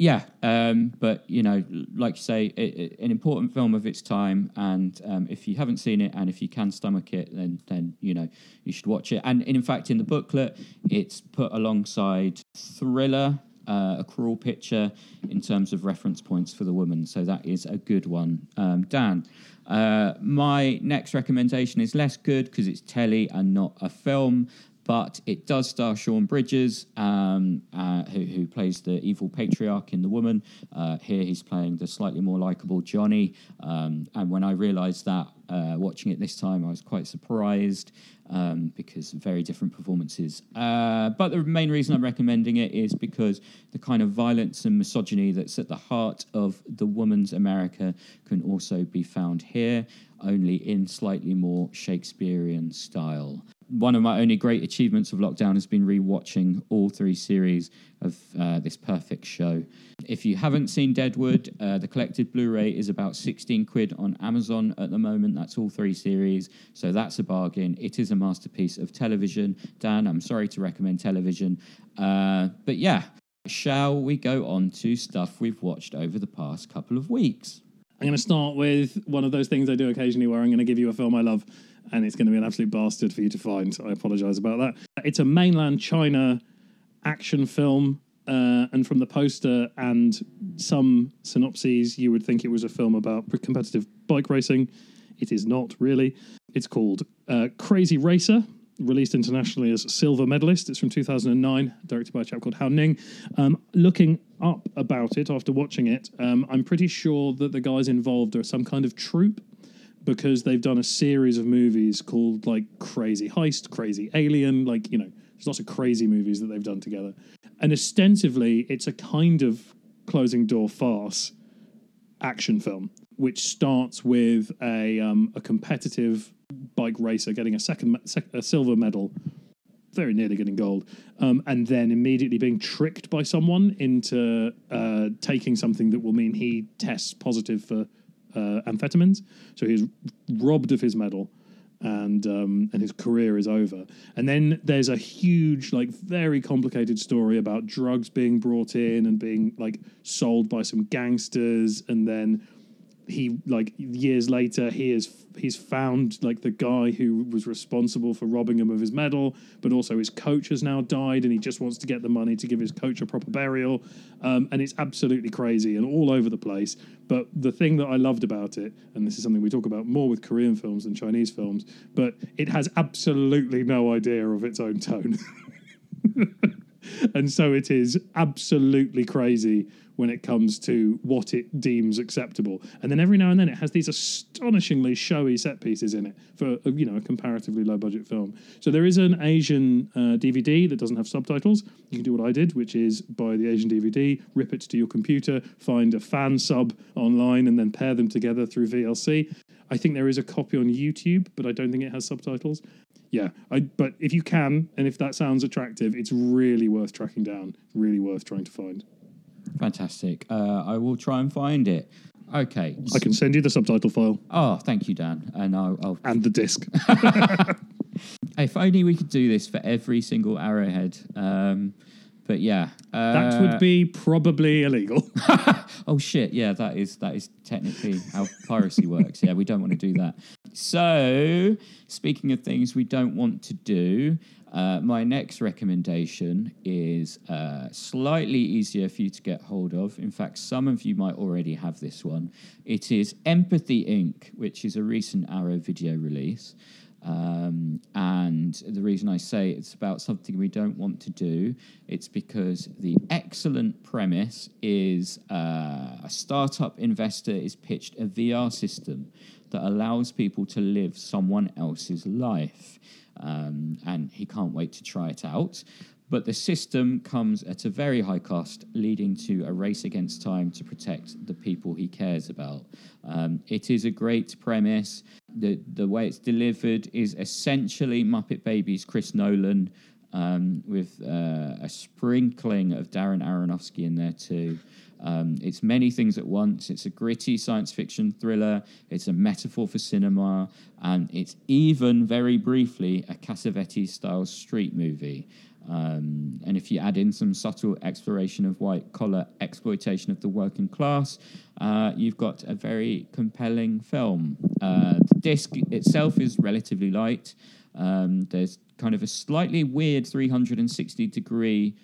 Yeah, um, but you know, like you say, it, it, an important film of its time, and um, if you haven't seen it, and if you can stomach it, then then you know you should watch it. And in fact, in the booklet, it's put alongside Thriller, uh, a cruel picture, in terms of reference points for the woman. So that is a good one. Um, Dan, uh, my next recommendation is less good because it's telly and not a film but it does star Sean Bridgers, um, uh, who, who, plays the evil patriarch in The Woman. Uh, here he's playing the slightly more likable Johnny. Um, and when I realised that uh, watching it this time, I was quite surprised um, because very different performances. Uh, but the main reason I'm recommending it is because the kind of violence and misogyny that's at the heart of The Woman's America can also be found here, only in slightly more Shakespearean style one of my only great achievements of lockdown has been rewatching all three series of uh, this perfect show. If you haven't seen Deadwood, uh, the collected Blu-ray is about 16 quid on Amazon at the moment. That's all three series, so that's a bargain. It is a masterpiece of television. Dan, I'm sorry to recommend television, uh, but yeah. Shall we go on to stuff we've watched over the past couple of weeks? I'm going to start with one of those things I do occasionally where I'm going to give you a film I love and it's going to be an absolute bastard for you to find. I apologize about that. It's a mainland China action film. Uh, and from the poster and some synopses, you would think it was a film about competitive bike racing. It is not really. It's called uh, Crazy Racer, released internationally as Silver Medalist. It's from 2009, directed by a chap called Hao Ning. Um, looking up about it after watching it, um, I'm pretty sure that the guys involved are some kind of troupe because they've done a series of movies called like Crazy Heist, Crazy Alien, like, you know, there's lots of crazy movies that they've done together. And ostensibly, it's a kind of closing door farce action film, which starts with a, um, a competitive bike racer getting a second a silver medal very nearly getting gold, um, and then immediately being tricked by someone into uh, taking something that will mean he tests positive for uh, amphetamines. So he's robbed of his medal, and um, and his career is over. And then there's a huge, like, very complicated story about drugs being brought in and being like sold by some gangsters, and then he like years later he is he's found like the guy who was responsible for robbing him of his medal but also his coach has now died and he just wants to get the money to give his coach a proper burial. Um, and it's absolutely crazy and all over the place. But the thing that i loved about it and this is something we talk about more with korean films than chinese films but it has absolutely no idea of its own tone. And so it is absolutely crazy when it comes to what it deems acceptable. And then every now and then it has these astonishingly showy set pieces in it for you know a comparatively low budget film. So there is an Asian uh, DVD that doesn't have subtitles. You can do what I did, which is buy the Asian DVD, rip it to your computer, find a fan sub online, and then pair them together through VLC. I think there is a copy on YouTube, but I don't think it has subtitles. Yeah, I, but if you can, and if that sounds attractive, it's really worth tracking down. Really worth trying to find. Fantastic. Uh, I will try and find it. Okay. I can send you the subtitle file. Oh, thank you, Dan. And I'll. I'll... And the disc. if only we could do this for every single arrowhead. Um, but yeah, uh, that would be probably illegal. oh shit! Yeah, that is that is technically how piracy works. Yeah, we don't want to do that. So, speaking of things we don't want to do, uh, my next recommendation is uh, slightly easier for you to get hold of. In fact, some of you might already have this one. It is Empathy Inc., which is a recent Arrow video release. Um, and the reason I say it's about something we don't want to do, it's because the excellent premise is uh, a startup investor is pitched a VR system that allows people to live someone else's life um, and he can't wait to try it out. But the system comes at a very high cost, leading to a race against time to protect the people he cares about. Um, it is a great premise. The, the way it's delivered is essentially Muppet Babies Chris Nolan, um, with uh, a sprinkling of Darren Aronofsky in there too. Um, it's many things at once. It's a gritty science fiction thriller. It's a metaphor for cinema, and it's even very briefly a Cassavetes style street movie. Um, and if you add in some subtle exploration of white collar exploitation of the working class, uh, you've got a very compelling film. Uh, the disc itself is relatively light. Um, there's kind of a slightly weird 360 degree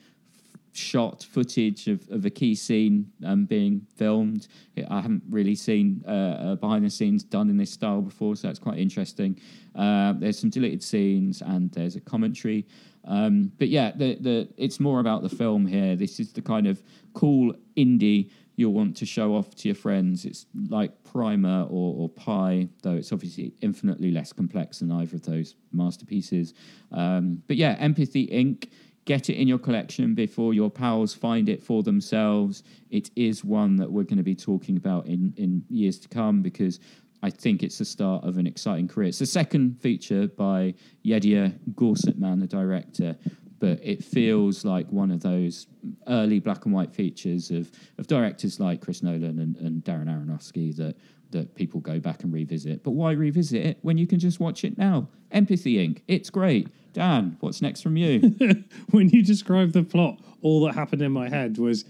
shot footage of, of a key scene um, being filmed. I haven't really seen uh, behind the scenes done in this style before, so that's quite interesting. Uh, there's some deleted scenes and there's a commentary. Um, but yeah, the, the it's more about the film here. This is the kind of cool indie you'll want to show off to your friends. It's like Primer or, or Pi, though it's obviously infinitely less complex than either of those masterpieces. Um, but yeah, Empathy Inc get it in your collection before your pals find it for themselves. It is one that we're going to be talking about in, in years to come because I think it's the start of an exciting career. It's the second feature by Yedidya Gorsetman, the director, but it feels like one of those early black and white features of, of directors like Chris Nolan and, and Darren Aronofsky that that people go back and revisit. But why revisit it when you can just watch it now? Empathy Inc. It's great. Dan, what's next from you? when you described the plot, all that happened in my head was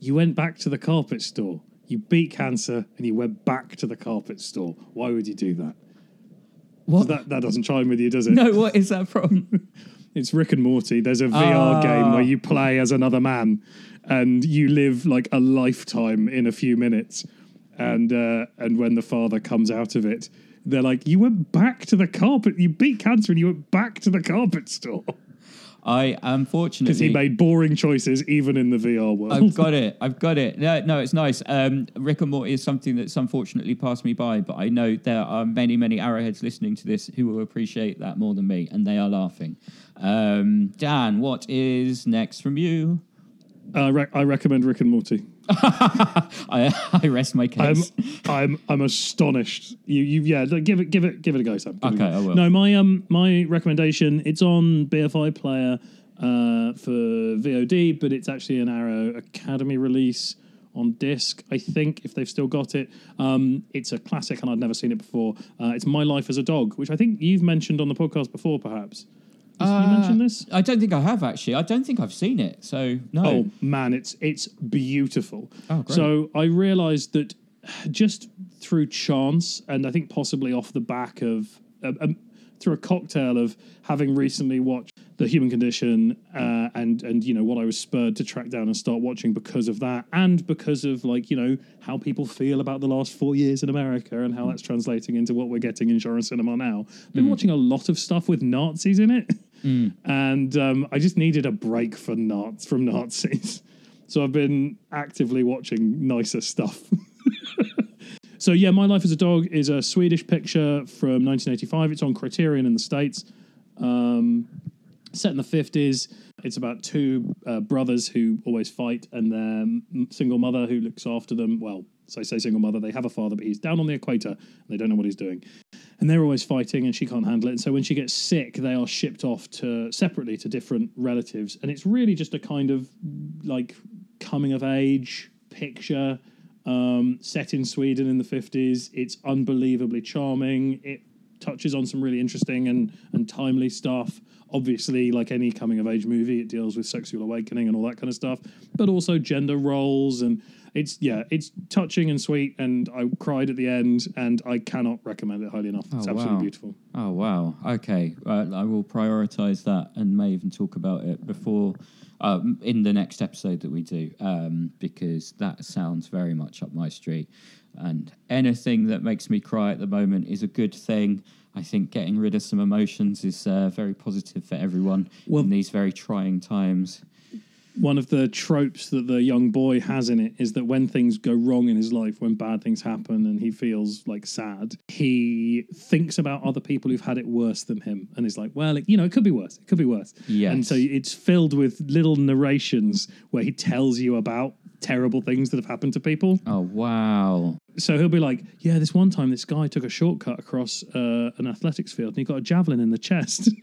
you went back to the carpet store, you beat cancer, and you went back to the carpet store. Why would you do that? What? That, that doesn't chime with you, does it? No, what is that from? it's Rick and Morty. There's a VR Ah. game where you play as another man and you live like a lifetime in a few minutes. And uh, and when the father comes out of it, they're like, "You went back to the carpet. You beat cancer, and you went back to the carpet store I unfortunately because he made boring choices, even in the VR world." I've got it. I've got it. No, no, it's nice. Um, Rick and Morty is something that's unfortunately passed me by, but I know there are many, many arrowheads listening to this who will appreciate that more than me, and they are laughing. Um, Dan, what is next from you? I, re- I recommend Rick and Morty. I, I rest my I'm case. I'm I'm astonished. You you yeah, give it give it give it a go, Sam. Give Okay, go. I will. No, my um my recommendation. It's on BFI Player uh, for VOD, but it's actually an Arrow Academy release on disc. I think if they've still got it. Um, it's a classic, and I'd never seen it before. Uh, it's My Life as a Dog, which I think you've mentioned on the podcast before, perhaps. You mention this? I don't think I have actually. I don't think I've seen it. So no. Oh man, it's it's beautiful. Oh, great. So I realised that just through chance, and I think possibly off the back of um, um, through a cocktail of having recently watched The Human Condition, uh, and and you know what I was spurred to track down and start watching because of that, and because of like you know how people feel about the last four years in America and how that's translating into what we're getting in genre cinema now. I've been watching a lot of stuff with Nazis in it and um, I just needed a break for Naz from Nazis. So I've been actively watching nicer stuff. so yeah, My Life as a Dog is a Swedish picture from 1985. It's on Criterion in the States. Um, set in the 50s. It's about two uh, brothers who always fight and their single mother who looks after them. Well, so I say single mother, they have a father, but he's down on the equator and they don't know what he's doing. And they're always fighting and she can't handle it. And so when she gets sick, they are shipped off to separately to different relatives. And it's really just a kind of like coming of age picture um, set in Sweden in the 50s. It's unbelievably charming. It touches on some really interesting and, and timely stuff. Obviously, like any coming of age movie, it deals with sexual awakening and all that kind of stuff, but also gender roles. And it's, yeah, it's touching and sweet. And I cried at the end, and I cannot recommend it highly enough. It's Oh, absolutely wow. beautiful. Oh wow. Okay, uh, I will prioritize that and may even talk about it before um, in the next episode that we do um, because that sounds very much up my street. And anything that makes me cry at the moment is a good thing. I think getting rid of some emotions is uh, very positive for everyone Well- in these very trying times. One of the tropes that the young boy has in it is that when things go wrong in his life, when bad things happen and he feels like sad, he thinks about other people who've had it worse than him and is like, well, it, you know, it could be worse. It could be worse. Yes. And so it's filled with little narrations where he tells you about terrible things that have happened to people. Oh wow. So he'll be like, yeah, this one time this guy took a shortcut across uh, an athletics field and he got a javelin in the chest.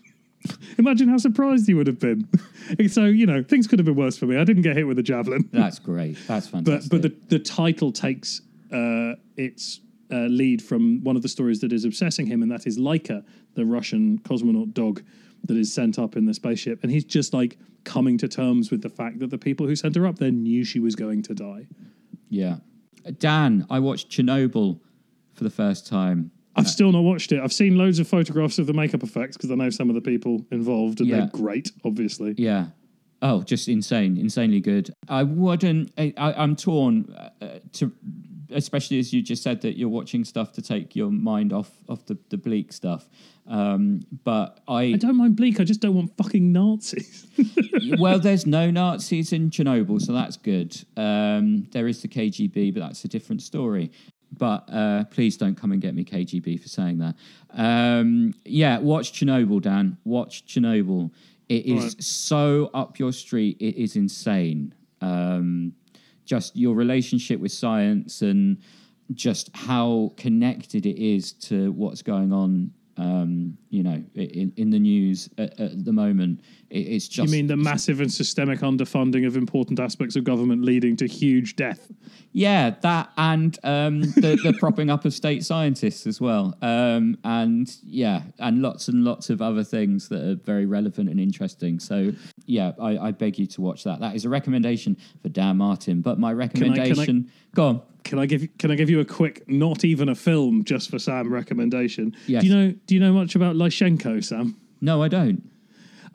Imagine how surprised he would have been. so, you know, things could have been worse for me. I didn't get hit with a javelin. That's great. That's But fantastic. but the, the title takes uh, its uh, lead from one of the stories that is obsessing him, and that is Laika, the Russian cosmonaut dog, that is sent up in the spaceship, and he's just like coming to terms with the fact that the people who sent her up there knew she was going to die. Yeah. Dan, I watched Chernobyl for the first time. I've still not watched it. I've seen loads of photographs of the makeup effects because I know some of the people involved, and Yeah. they're great, obviously. Yeah. Oh, just insane, insanely good. I wouldn't. I, I'm torn uh, to, especially as you just said that you're watching stuff to take your mind off off the, the bleak stuff. Um, but I, I don't mind bleak. I just don't want fucking Nazis. well, there's no Nazis in Chernobyl, so that's good. Um, there is the KGB, but that's a different story. But uh, please don't come and get me KGB for saying that. Um, yeah, watch Chernobyl, Dan. Watch Chernobyl. It is Right. so up your street. It is insane. Um, just your relationship with science and just how connected it is to what's going on. Um, you know, in, in the news at, at the moment, it, it's just. you mean the massive and systemic underfunding of important aspects of government leading to huge death? Yeah, that and um, the, the propping up of state scientists as well, um, and yeah, and lots and lots of other things that are very relevant and interesting. So yeah, I, I beg you to watch that. That is a recommendation for Dan Martin. But my recommendation, go on. Can I give can I give you a quick, not even a film, just for Sam recommendation? Yes. Do you know Do you know much about Lyshenko, Sam? No, I don't.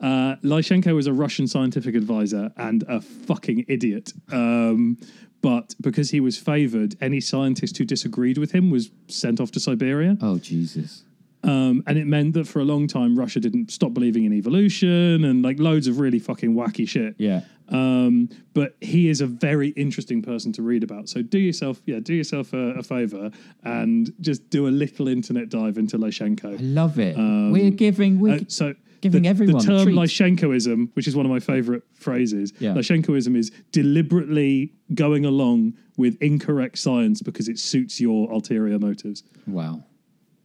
Uh, Lyshenko was a Russian scientific advisor and a fucking idiot. Um, but because he was favoured, any scientist who disagreed with him was sent off to Siberia. Oh Jesus. Um, and it meant that for a long time, Russia didn't stop believing in evolution and like loads of really fucking wacky shit. Yeah. Um, but he is a very interesting person to read about. So do yourself, yeah, do yourself a, a favor and just do a little internet dive into Lyshenko. I love it. we're giving. We're, Uh, so Giving the, everyone the term. Lyshenkoism, which is one of my favorite phrases, Yeah. Lyshenkoism is deliberately going along with incorrect science because it suits your ulterior motives. wow.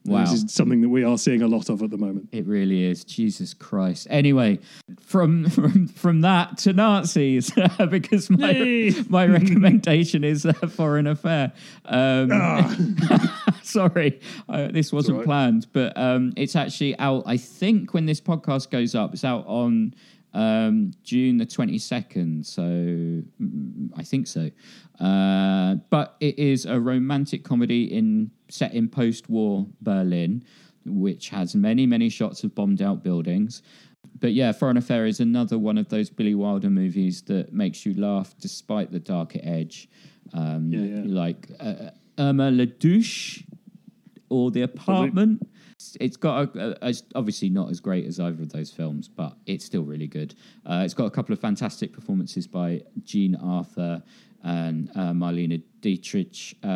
Wow. This is something that we are seeing a lot of at the moment. It really is. Jesus Christ. Anyway, from from, from that to Nazis, because my Yay. my recommendation is a foreign affair. Um, sorry, uh, this wasn't right. planned, but um, it's actually out. I think when this podcast goes up, it's out on um, June the twenty second. So mm, I think so. Uh, but it is a romantic comedy in set in post-war Berlin, which has many many shots of bombed out buildings. But yeah, Foreign Affair is another one of those Billy Wilder movies that makes you laugh despite the darker edge. Um, Yeah, yeah. Like uh, Irma La Douce or The Apartment. It's- It's got a, a, a- obviously not as great as either of those films, but it's still really good. Uh, it's got a couple of fantastic performances by Jean Arthur and uh, Marlene Dietrich, uh,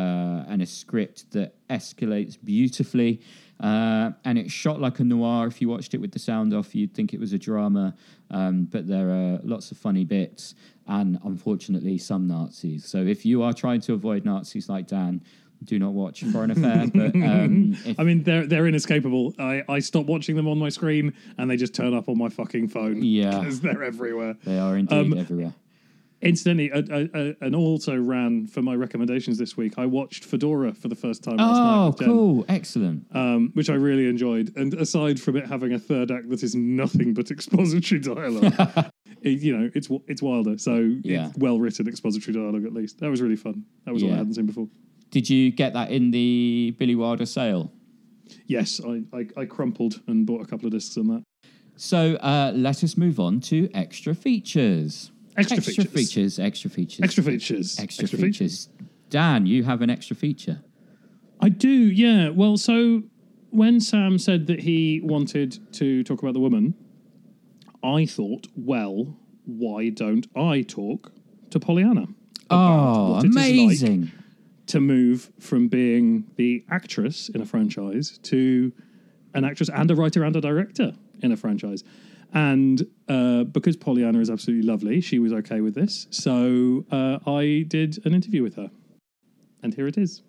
and a script that escalates beautifully. Uh, and it's shot like a noir. If you watched it with the sound off, you'd think it was a drama. Um, but there are lots of funny bits, and unfortunately, some Nazis. So if you are trying to avoid Nazis like Dan, do not watch Foreign Affair. But um, I mean, they're they're inescapable. I, I stop watching them on my screen and they just turn up on my fucking phone. Yeah. because they're everywhere. they are indeed Um, everywhere. Incidentally, a, a, a, an also ran for my recommendations this week. I watched Fedora for the first time last night. Oh, with Jen, cool! Excellent. Um, which I really enjoyed. And aside from it having a third act that is nothing but expository dialogue, it, you know, it's it's wilder. So Yeah. well written expository dialogue at least. That was really fun. That was all I hadn't seen before. Did you get that in the Billy Wilder sale? Yes, I, I, I crumpled and bought a couple of discs on that. So uh, let us move on to extra features. Extra features. features. Extra features. Extra features. Extra, features. Dan, you have an extra feature. I do, yeah. Well, so when Sam said that he wanted to talk about the woman, I thought, well, why don't I talk to Pollyanna? Oh, what like amazing! to move from being the actress in a franchise to an actress and a writer and a director in a franchise. And uh, because Pollyanna is absolutely lovely, she was okay with this. So uh, I did an interview with her. And here it is.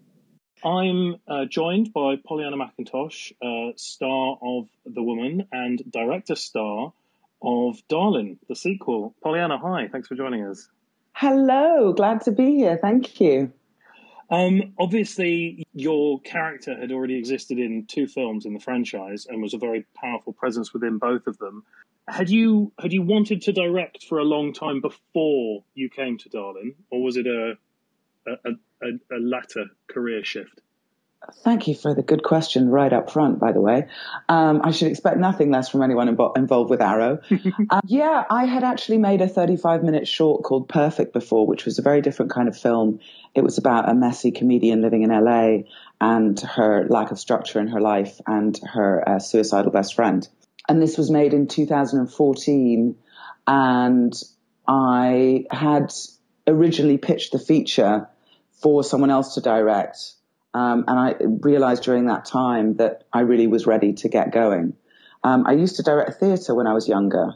I'm uh, joined by Pollyanna McIntosh, uh, star of The Woman and director star of Darlin, the sequel. Pollyanna, hi. Thanks for joining us. Hello, glad to be here. Thank you. Um, obviously, your character had already existed in two films in the franchise and was a very powerful presence within both of them. Had you had you wanted to direct for a long time before you came to Darlin, or was it a a, a, a latter career shift? Thank you for the good question right up front, by the way. Um, I should expect nothing less from anyone invo- involved with Arrow. uh, yeah, I had actually made a 35 minute short called Perfect before, which was a very different kind of film. It was about a messy comedian living in LA and her lack of structure in her life and her uh, suicidal best friend. And this was made in 2014. And I had originally pitched the feature for someone else to direct um, and I realized during that time that I really was ready to get going. Um, I used to direct theatre when I was younger,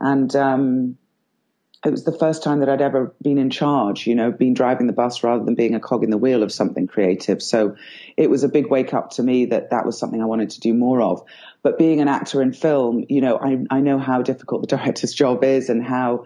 and um, it was the first time that I'd ever been in charge, you know, been driving the bus rather than being a cog in the wheel of something creative. So it was a big wake up to me that that was something I wanted to do more of. But being an actor in film, you know, I, I know how difficult the director's job is and how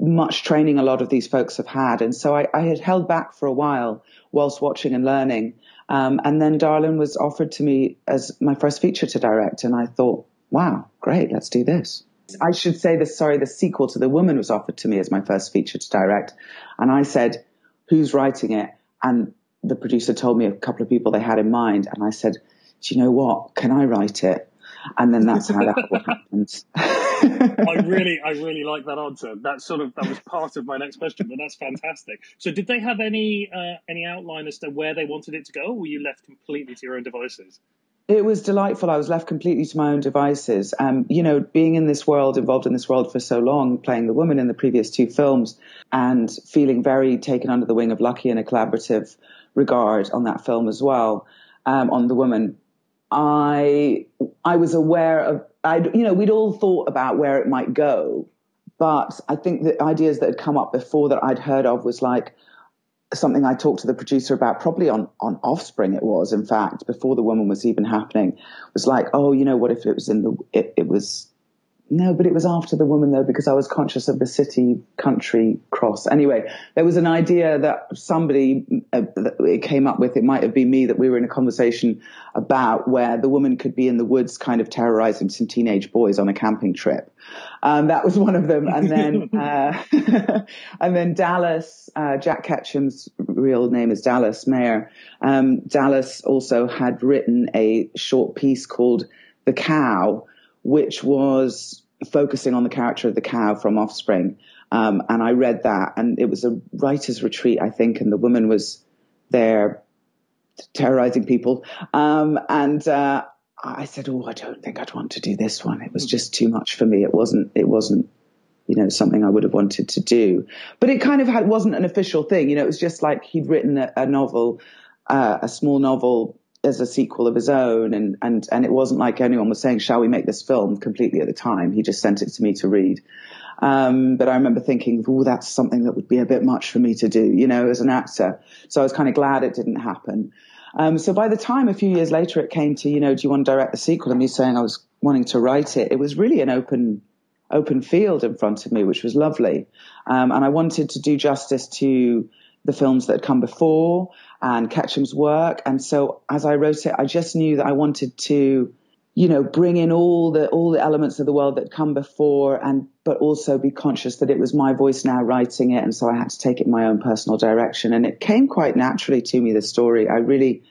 much training a lot of these folks have had. And so I, I had held back for a while whilst watching and learning. Um, and then Darlin was offered to me as my first feature to direct. And I thought, wow, great, let's do this. I should say the sorry, the sequel to The Woman was offered to me as my first feature to direct. And I said, who's writing it? And the producer told me a couple of people they had in mind. And I said, do you know what? Can I write it? And then that's how that all happens. I really, I really like that answer. That sort of that was part of my next question, but that's fantastic. So, did they have any uh, any outline as to where they wanted it to go, or were you left completely to your own devices? It was delightful. I was left completely to my own devices. Um, you know, being in this world, involved in this world for so long, playing the woman in the previous two films, and feeling very taken under the wing of Lucky in a collaborative regard on that film as well, um, on the woman. I I was aware of I you know we'd all thought about where it might go, but I think the ideas that had come up before that I'd heard of was like something I talked to the producer about probably on on Offspring it was in fact before the woman was even happening was like oh you know what if it was in the it, it was no, but it was after the woman though, because I was conscious of the city country cross. Anyway, there was an idea that somebody uh, it came up with. It might have been me that we were in a conversation about where the woman could be in the woods, kind of terrorizing some teenage boys on a camping trip. Um, that was one of them, and then uh, and then Dallas. Uh, Jack Ketchum's real name is Dallas Mayr. Um, Dallas also had written a short piece called "The Cow." Which was focusing on the character of the cow from Offspring. Um, and I read that, and it was a writer's retreat, I think, and the woman was there terrorizing people. Um, and uh, I said, "Oh, I don't think I'd want to do this one. It was just too much for me. It wasn't. It wasn't." You know, something I would have wanted to do, but it kind of had, wasn't an official thing. You know, it was just like he'd written a, a novel, uh, a small novel as a sequel of his own, and and and it wasn't like anyone was saying, "Shall we make this film?" Completely at the time, he just sent it to me to read. Um, but I remember thinking, "Oh, that's something that would be a bit much for me to do," you know, as an actor. So I was kind of glad it didn't happen. Um, so by the time a few years later it came to, you know, do you want to direct the sequel? And me saying I was wanting to write it, it was really an open open field in front of me, which was lovely. Um, and I wanted to do justice to the films that had come before and Ketchum's work. And so as I wrote it, I just knew that I wanted to, you know, bring in all the all the elements of the world that come before and but also be conscious that it was my voice now writing it and so I had to take it in my own personal direction. And it came quite naturally to me, the story. I really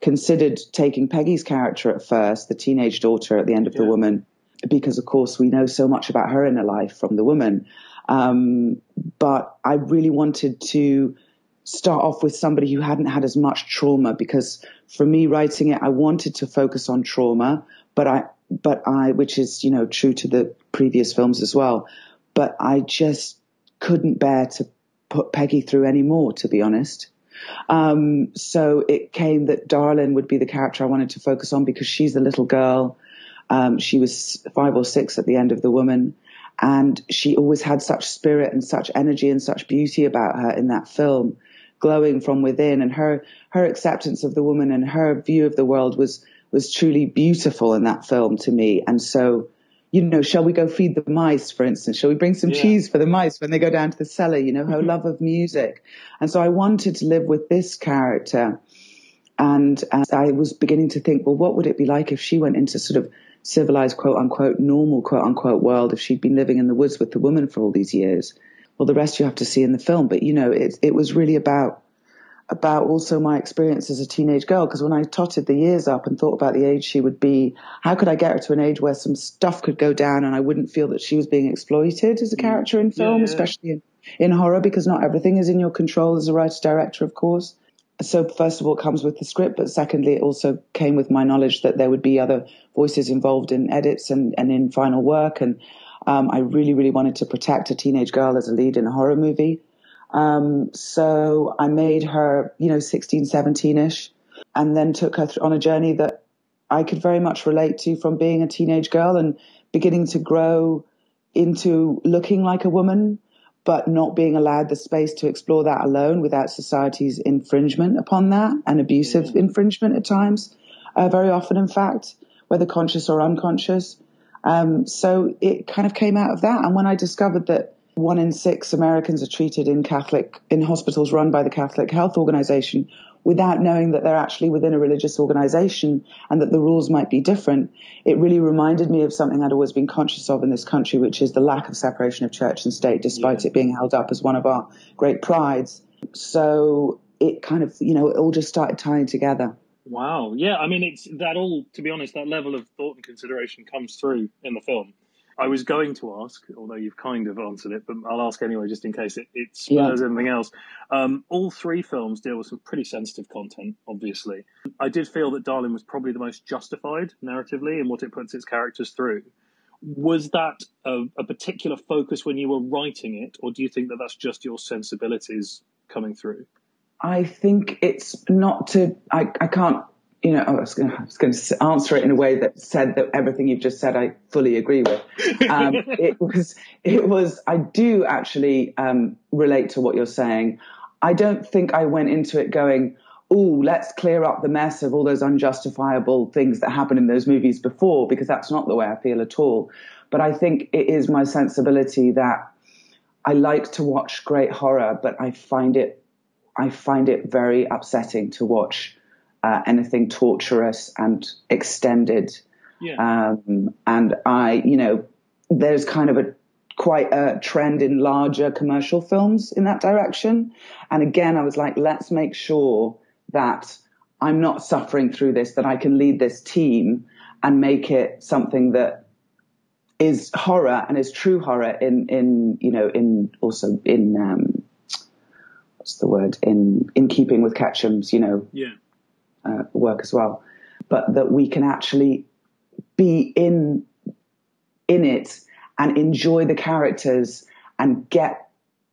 considered taking Peggy's character at first, the teenage daughter at the end of yeah. The Woman, because of course we know so much about her inner life from The Woman. Um, but I really wanted to start off with somebody who hadn't had as much trauma because for me writing it, I wanted to focus on trauma, but I, but I, which is, you know, true to the previous films as well, but I just couldn't bear to put Peggy through any more, to be honest. Um, so it came that Darlin would be the character I wanted to focus on because she's a little girl. Um, she was five or six at the end of The Woman. And she always had such spirit and such energy and such beauty about her in that film glowing from within and her her acceptance of the woman and her view of the world was was truly beautiful in that film to me and so you know, shall we go feed the mice, for instance? Shall we bring some Yeah. cheese for the mice when they go down to the cellar? You know, her mm-hmm. love of music. And so I wanted to live with this character. And as I was beginning to think, well, what would it be like if she went into sort of civilized, quote unquote, normal, quote unquote world, if she'd been living in the woods with the woman for all these years? Well, the rest you have to see in the film. But, you know, it, it was really about about also my experience as a teenage girl because when I totted the years up and thought about the age she would be, how could I get her to an age where some stuff could go down and I wouldn't feel that she was being exploited as a mm, character in film, yeah. especially in, in horror because not everything is in your control as a writer director, of course. So first of all, it comes with the script, but secondly, it also came with my knowledge that there would be other voices involved in edits and, and in final work. And um, I really, really wanted to protect a teenage girl as a lead in a horror movie. Um, so I made her, you know, 16, 17 ish, and then took her on a journey that I could very much relate to from being a teenage girl and beginning to grow into looking like a woman, but not being allowed the space to explore that alone without society's infringement upon that and abusive infringement at times, uh, very often, in fact, whether conscious or unconscious. Um, so it kind of came out of that. And when I discovered that one in six Americans are treated in Catholic, in hospitals run by the Catholic Health Organization without knowing that they're actually within a religious organization and that the rules might be different, it really reminded me of something I'd always been conscious of in this country, which is the lack of separation of church and state, despite it being held up as one of our great prides. So it kind of, you know, it all just started tying together. Wow. Yeah. I mean, it's that all, to be honest, that level of thought and consideration comes through in the film. I was going to ask, although you've kind of answered it, but I'll ask anyway, just in case it, it spurs anything else. Um, all three films deal with some pretty sensitive content, obviously. I did feel that Darlin was probably the most justified narratively in what it puts its characters through. Was that a, a particular focus when you were writing it, or do you think that that's just your sensibilities coming through? I think it's not to, I, I can't, you know, I was going to answer it in a way that said that everything you've just said, I fully agree with. Um, it was, it was, I do actually um, relate to what you're saying. I don't think I went into it going, oh, let's clear up the mess of all those unjustifiable things that happened in those movies before, because that's not the way I feel at all. But I think it is my sensibility that I like to watch great horror, but I find it I find it very upsetting to watch uh, anything torturous and extended. Yeah. Um, and I, you know, there's kind of a quite a trend in larger commercial films in that direction. And again, I was like, let's make sure that I'm not suffering through this, that I can lead this team and make it something that is horror and is true horror in, in, you know, in also in, um, what's the word in in keeping with Ketchum's you know yeah. uh, work as well, but that we can actually be in in it and enjoy the characters and get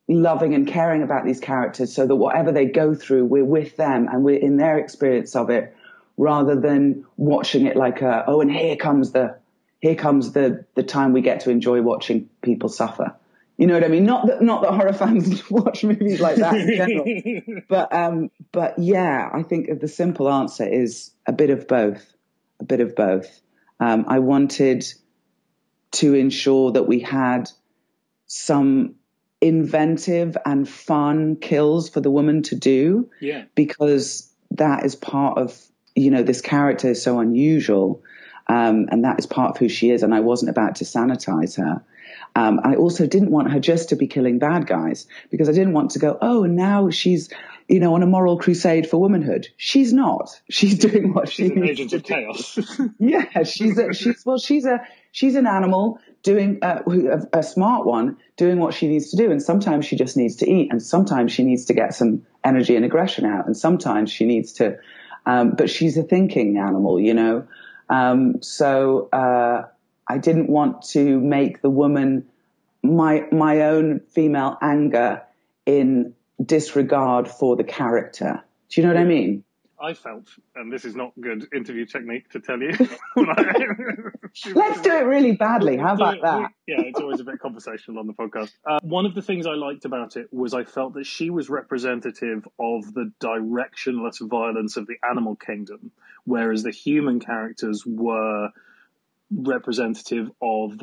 loving and caring about these characters so that whatever they go through we're with them and we're in their experience of it rather than watching it like a oh and here comes the here comes the the time we get to enjoy watching people suffer you know what I mean? Not that not that horror fans watch movies like that in general, but um, but yeah, I think the simple answer is a bit of both, a bit of both. Um, I wanted to ensure that we had some inventive and fun kills for the woman to do, Yeah. because that is part of you know this character is so unusual, um, and that is part of who she is. And I wasn't about to sanitize her. Um, I also didn't want her just to be killing bad guys because I didn't want to go, oh, now she's, you know, on a moral crusade for womanhood. She's not. She's doing what She's she an needs agent to of do. chaos. Yeah, she's a, she's well, she's a she's an animal doing uh, a, a smart one doing what she needs to do, and sometimes she just needs to eat, and sometimes she needs to get some energy and aggression out, and sometimes she needs to. Um, but she's a thinking animal, you know. Um, so uh, I didn't want to make the woman my my own female anger in disregard for the character. Do you know what I mean? I felt, and this is not good interview technique to tell you. Let's do it really badly. How about that? yeah, it's always a bit conversational on the podcast. Uh, one of the things I liked about it was I felt that she was representative of the directionless violence of the animal kingdom, whereas the human characters were representative of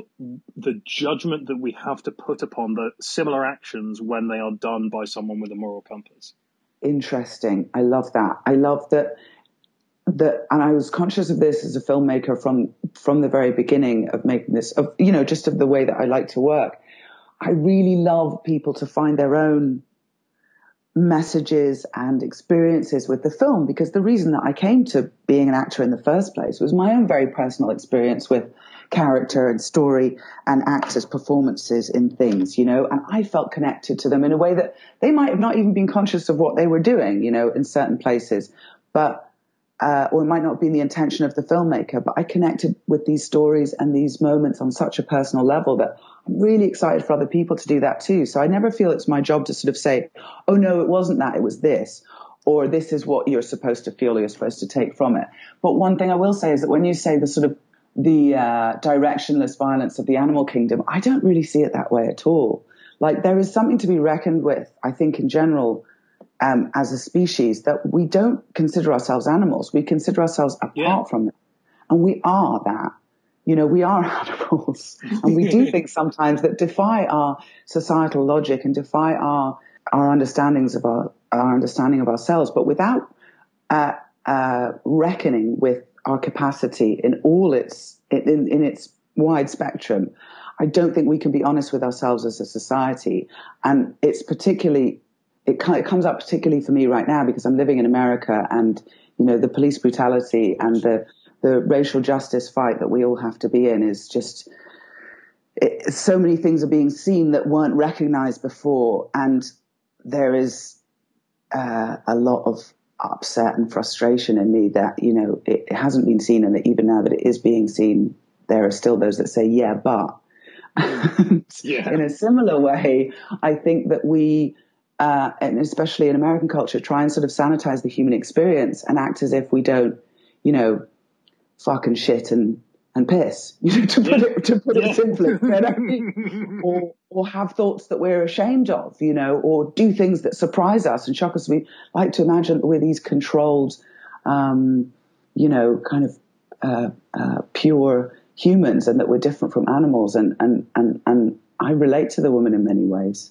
the judgment that we have to put upon the similar actions when they are done by someone with a moral compass. Interesting. I love that. I love that that and I was conscious of this as a filmmaker from from the very beginning of making this of you know just of the way that I like to work. I really love people to find their own messages and experiences with the film because the reason that I came to being an actor in the first place was my own very personal experience with character and story and actors' performances in things, you know, and I felt connected to them in a way that they might have not even been conscious of what they were doing, you know, in certain places. But uh, or it might not be the intention of the filmmaker, but I connected with these stories and these moments on such a personal level that I'm really excited for other people to do that too. So I never feel it's my job to sort of say, oh no, it wasn't that, it was this, or this is what you're supposed to feel or you're supposed to take from it. But one thing I will say is that when you say the sort of the uh, directionless violence of the animal kingdom, I don't really see it that way at all. Like there is something to be reckoned with, I think, in general um, as a species that we don't consider ourselves animals. We consider ourselves apart yeah. from them. And we are that. You know, we are animals. and we do things sometimes that defy our societal logic and defy our, our understandings of our, our understanding of ourselves, but without uh, uh, reckoning with our capacity in all its, in, in its wide spectrum. I don't think we can be honest with ourselves as a society. And it's particularly it, it comes up particularly for me right now because I'm living in America and, you know, the police brutality and the, the racial justice fight that we all have to be in is just, it, so many things are being seen that weren't recognized before. And there is uh, a lot of upset and frustration in me that, you know, it, it hasn't been seen and that even now that it is being seen, there are still those that say, yeah, but. yeah. in a similar way, I think that we, uh, and especially in American culture, try and sort of sanitize the human experience and act as if we don't, you know, fucking shit and and piss, you know, to put it to put yeah. it simply, you know? or or have thoughts that we're ashamed of, you know, or do things that surprise us and shock us. We like to imagine that we're these controlled, um, you know, kind of uh, uh, pure humans, and that we're different from animals. And and and and I relate to the woman in many ways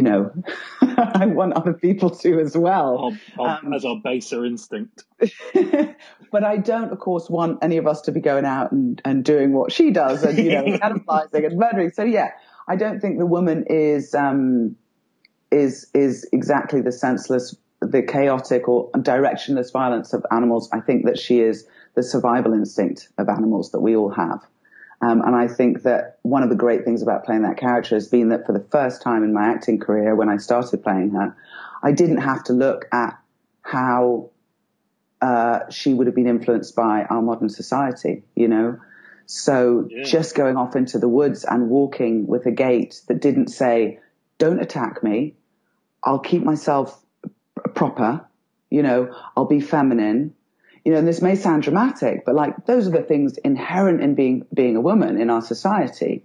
you know, I want other people to as well. Our, our, um, as our baser instinct. but I don't, of course, want any of us to be going out and, and doing what she does and, you know, cannibalizing and murdering. So, yeah, I don't think the woman is, um, is, is exactly the senseless, the chaotic or directionless violence of animals. I think that she is the survival instinct of animals that we all have. Um, and I think that one of the great things about playing that character has been that for the first time in my acting career, when I started playing her, I didn't have to look at how uh, she would have been influenced by our modern society, you know? So yeah. just going off into the woods and walking with a gait that didn't say, don't attack me. I'll keep myself proper. You know, I'll be feminine you know, and this may sound dramatic, but like those are the things inherent in being being a woman in our society.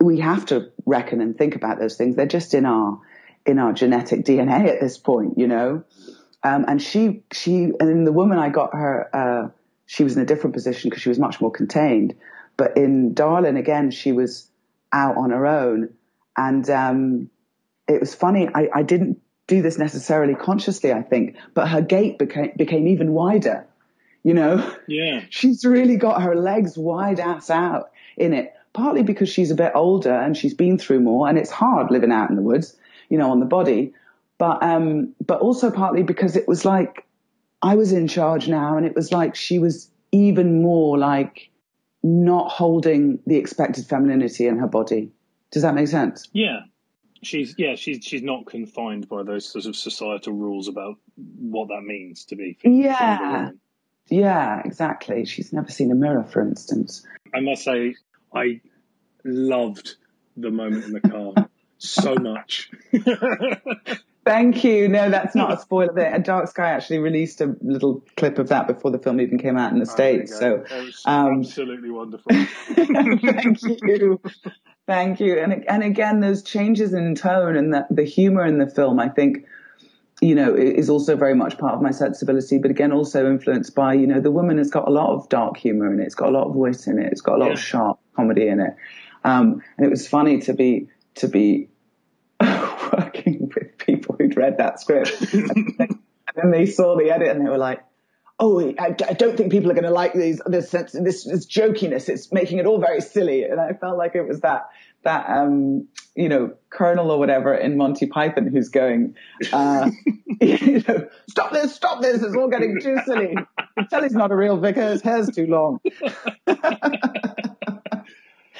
We have to reckon and think about those things. They're just in our in our genetic DNA at this point, you know. Um, and she she and the woman I got her, uh, she was in a different position because she was much more contained. But in Darlin, again, she was out on her own, and um, it was funny. I, I didn't do this necessarily consciously, I think, but her gait became, became even wider. You know? Yeah. She's really got her legs wide ass out in it, partly because she's a bit older and she's been through more and it's hard living out in the woods, you know, on the body. But, um, but also partly because it was like I was in charge now and it was like she was even more like not holding the expected femininity in her body. Does that make sense? Yeah she's yeah she's she's not confined by those sort of societal rules about what that means to be yeah yeah exactly she's never seen a mirror for instance i must say i loved the moment in the car so much Thank you. No, that's not a spoiler. There, Dark Sky actually released a little clip of that before the film even came out in the oh, states. So, um, absolutely wonderful. thank you. Thank you. And, and again, those changes in tone and the, the humor in the film, I think, you know, is also very much part of my sensibility, but again, also influenced by, you know, the woman has got a lot of dark humor in it. It's got a lot of wit in it. It's got a lot Yeah. of sharp comedy in it. Um, and it was funny to be, to be working with people who'd read that script. and then they saw the edit and they were like, Oh, I, I don't think people are going to like these, this, sense, this, this jokiness. It's making it all very silly. And I felt like it was that, that, um, you know, colonel or whatever in Monty Python who's going, uh, you know, stop this, stop this. It's all getting too silly. You tell he's not a real vicar. His hair's too long.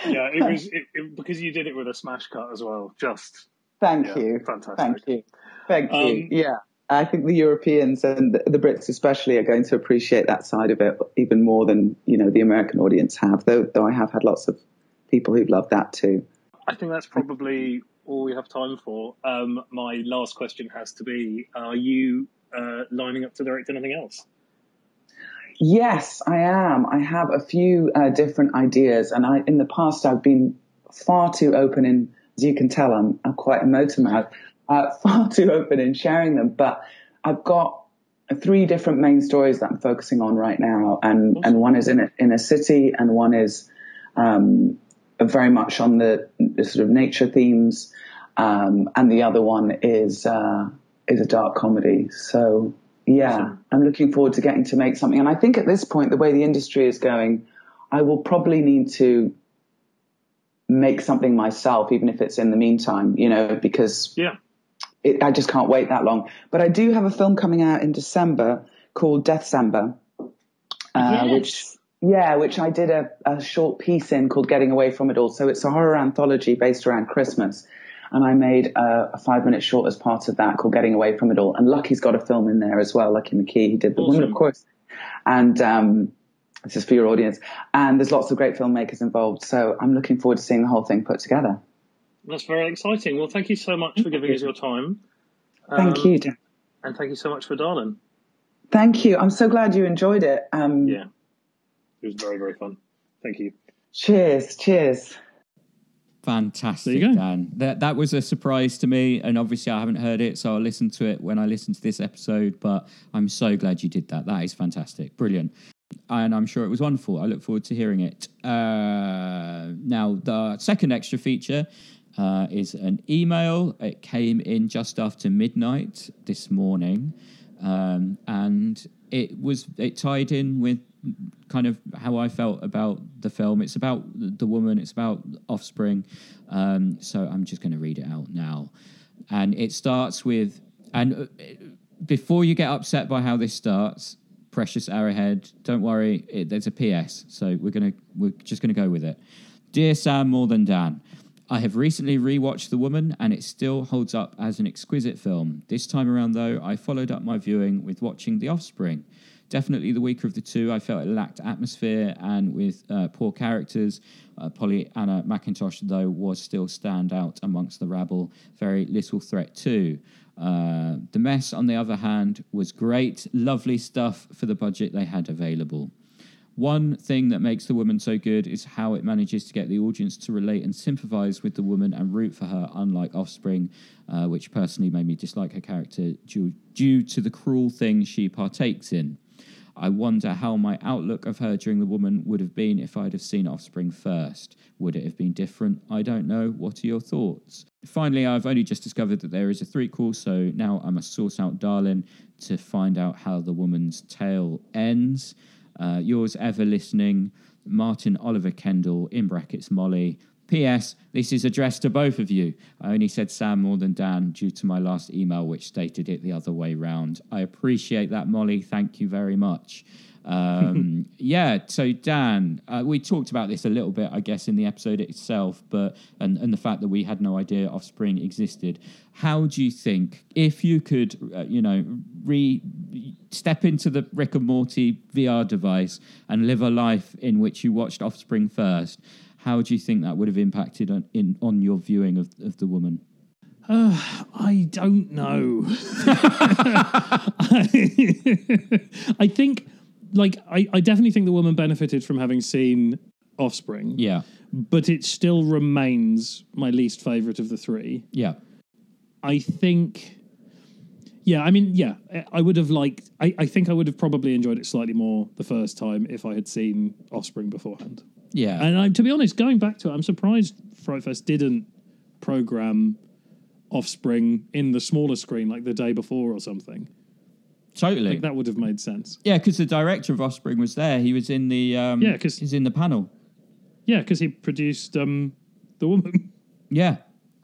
Yeah, it was it, it, because you did it with a smash cut as well. Just Thank Yeah, you. fantastic. Thank you. Thank you. Um, Yeah. I think the Europeans and the, Brits especially are going to appreciate that side of it even more than, you know, the American audience have, though, though I have had lots of people who've loved that too. I think that's probably all we have time for. Um, my last question has to be: Are you uh, lining up to direct anything else? Yes, I am. I have a few uh, different ideas, and I in the past I've been far too open in. As you can tell, I'm, I'm quite a motor mouth. Uh, far too open in sharing them, but I've got three different main stories that I'm focusing on right now, and and one is in a, in a city, and one is um, very much on the, the sort of nature themes, um, and the other one is uh, is a dark comedy. So yeah, Awesome. I'm looking forward to getting to make something. And I think at this point, the way the industry is going, I will probably need to make something myself, even if it's in the meantime, you know, because Yeah, it, I just can't wait that long. But I do have a film coming out in December called Deathcember, uh, which yeah, which I did a, a short piece in called Getting Away from It All. So it's a horror anthology based around Christmas. And I made a, a five minute short as part of that called Getting Away from It All. And Lucky's got a film in there as well. Lucky McKee, he did The Woman, of course. And, um, this is for your audience. And there's lots of great filmmakers involved. So I'm looking forward to seeing the whole thing put together. That's very exciting. Well, thank you so much for giving us your time. Thank Um, you. Dan. and thank you so much for Darlin. Thank you. I'm so glad you enjoyed it. Um, Yeah, it was very very fun. Thank you. Cheers. Cheers. Fantastic, There you go. Dan. That that was a surprise to me, and obviously I haven't heard it, so I'll listen to it when I listen to this episode. But I'm so glad you did that. That is fantastic, brilliant, and I'm sure it was wonderful. I look forward to hearing it. Uh, now, the second extra feature uh, is an email. It came in just after midnight this morning, um, and it was it tied in with kind of how I felt about the film. It's about the woman. It's about offspring. Um, so I'm just going to read it out now, and it starts with and uh, before you get upset by how this starts, precious arrowhead. Don't worry, it, there's a PS. So we're gonna we're just gonna go with it. Dear Sam, more than Dan. I have recently rewatched The Woman and it still holds up as an exquisite film. This time around, though, I followed up my viewing with watching The Offspring. Definitely the weaker of the two. I felt it lacked atmosphere and with uh, poor characters. Uh, Pollyanna McIntosh, though, was still stand out amongst the rabble. Very little threat, too. Uh, the Mess, on the other hand, was great. Lovely stuff for the budget they had available. One thing that makes the woman so good is how it manages to get the audience to relate and sympathize with the woman and root for her, unlike Offspring, uh, which personally made me dislike her character due, due to the cruel things she partakes in. I wonder how my outlook of her during The Woman would have been if I'd have seen Offspring first. Would it have been different? I don't know. What are your thoughts? Finally, I've only just discovered that there is a threequel, so now I must source out Darlin to find out how The Woman's tale ends. Uh, yours ever listening, Martin Oliver Kendall, in brackets Molly. P.S. This is addressed to both of you. I only said Sam more than Dan due to my last email, which stated it the other way round. I appreciate that, Molly. Thank you very much. Um, yeah, so Dan, uh, we talked about this a little bit, I guess, in the episode itself, but and, and the fact that we had no idea Offspring existed. How do you think, if you could, uh, you know, re step into the Rick and Morty VR device and live a life in which you watched Offspring first, how do you think that would have impacted on, in on your viewing of, of the woman? I don't know. I think, like, I, I definitely think the woman benefited from having seen Offspring, Yeah, but it still remains my least favorite of the three. yeah, I think, Yeah, I mean, yeah, I- would have liked. I, I think I would have probably enjoyed it slightly more the first time if I had seen Offspring beforehand. Yeah, And I, to be honest, going back to it, I'm surprised Fright Fest didn't program Offspring in the smaller screen like the day before or something. Totally. Like that would have made sense. Yeah, because the director of Offspring was there. He was in the um, yeah, cause, he's in the panel. Yeah, because he produced um, the woman. Yeah,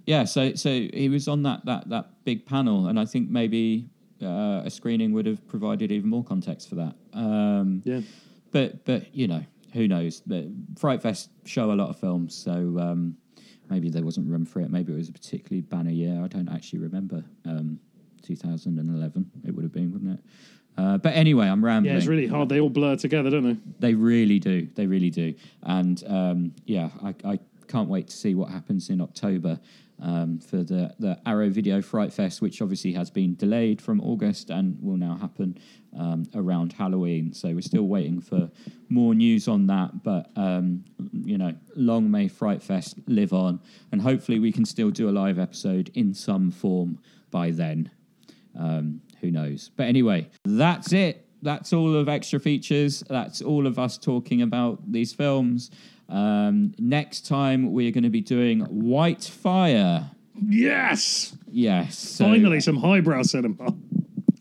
yeah. So so he was on that that that big panel, and I think maybe uh, a screening would have provided even more context for that. Um, Yeah. but but you know who knows? But Fright Fest show a lot of films, so um, maybe there wasn't room for it. Maybe it was a particularly banner year. I don't actually remember. Um, 2011, it would have been, wouldn't it? Uh, but anyway, I'm rambling. Yeah, it's really hard. They all blur together, don't they? They really do. They really do. And um, yeah, I, I can't wait to see what happens in October um, for the, the Arrow Video Fright Fest, which obviously has been delayed from August and will now happen um, around Halloween. So we're still waiting for more news on that. But, um, you know, long may Fright Fest live on. And hopefully we can still do a live episode in some form by then. Um, who knows? But anyway, that's it. That's all of extra features. That's all of us talking about these films. Um, next time we are going to be doing White Fire. Yes, Yes, so finally some highbrow cinema.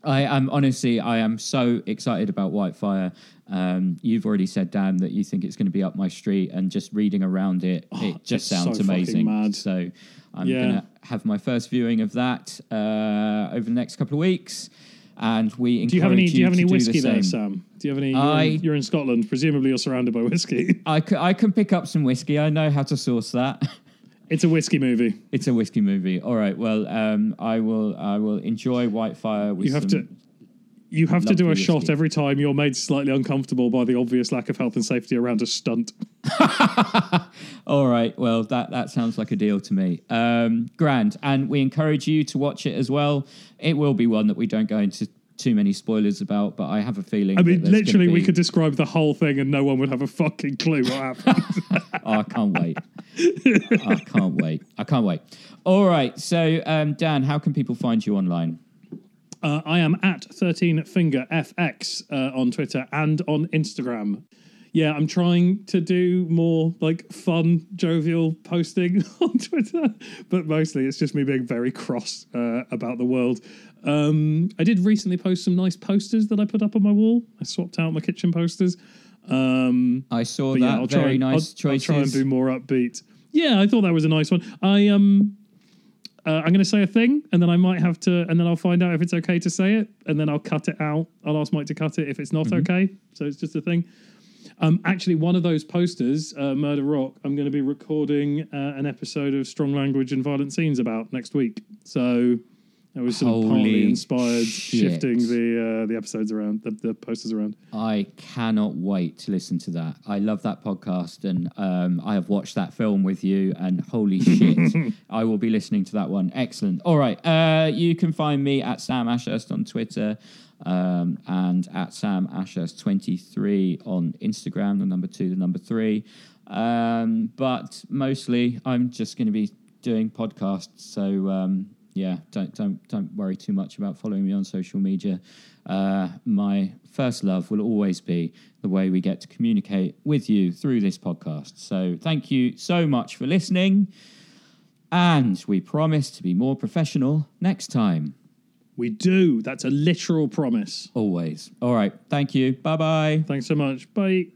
I am honestly, I am so excited about Whitefire. Um, you've already said, Dan, that you think it's going to be up my street, and just reading around it, it just Oh, sounds so amazing. So I'm Yeah. going to have my first viewing of that uh, over the next couple of weeks, and we encourage Do you have any? Do you have any whiskey the there. Sam? Do you have any? You're, in, you're in Scotland. Presumably, you're surrounded by whiskey. I, c- I can pick up some whiskey. I know how to source that. it's a whiskey movie. it's a whiskey movie. All right. Well, um, I will. I will enjoy Whitefire with You have to. You have to do a lovely shot every time you're made slightly uncomfortable by the obvious lack of health and safety around a stunt. All right. Well, that that sounds like a deal to me. Um, grand, and we encourage you to watch it as well. It will be one that we don't go into too many spoilers about, but I have a feeling. I mean, that there's gonna literally, we could describe the whole thing and no one would have a fucking clue what happened. Oh, I can't wait. I can't wait. I can't wait. All right. So, um, Dan, how can people find you online? Uh, I am at 13 finger FX uh, on Twitter and on Instagram. Yeah, I'm trying to do more like fun, jovial posting on Twitter, but mostly it's just me being very cross uh, about the world. Um, I did recently post some nice posters that I put up on my wall. I swapped out my kitchen posters. Um, I saw that. yeah, I'll try. Very and- nice I'll, I'll try and be more upbeat. Yeah, I thought that was a nice one. I um, uh, I'm going to say a thing, and then I might have to, and then I'll find out if it's okay to say it, and then I'll cut it out. I'll ask Mike to cut it if it's not okay. So it's just a thing. Um, actually, one of those posters, uh, Murder Rock, I'm going to be recording uh, an episode of Strong Language and Violent Scenes about next week. So I was sort of partly inspired, shit. shifting the uh, the episodes around, the, the posters around. I cannot wait to listen to that. I love that podcast, and um, I have watched that film with you. And holy shit, I will be listening to that one. Excellent. All right, uh, you can find me at Sam Ashurst on Twitter um, and at Sam Ashurst twenty three on Instagram. The number two, the number three. Um, but mostly, I'm just going to be doing podcasts. So um, yeah, don't don't don't worry too much about following me on social media. Uh, my first love will always be the way we get to communicate with you through this podcast. So thank you so much for listening, and we promise to be more professional next time. We do. That's a literal promise. Always. All right. Thank you. Bye bye. Thanks so much. Bye.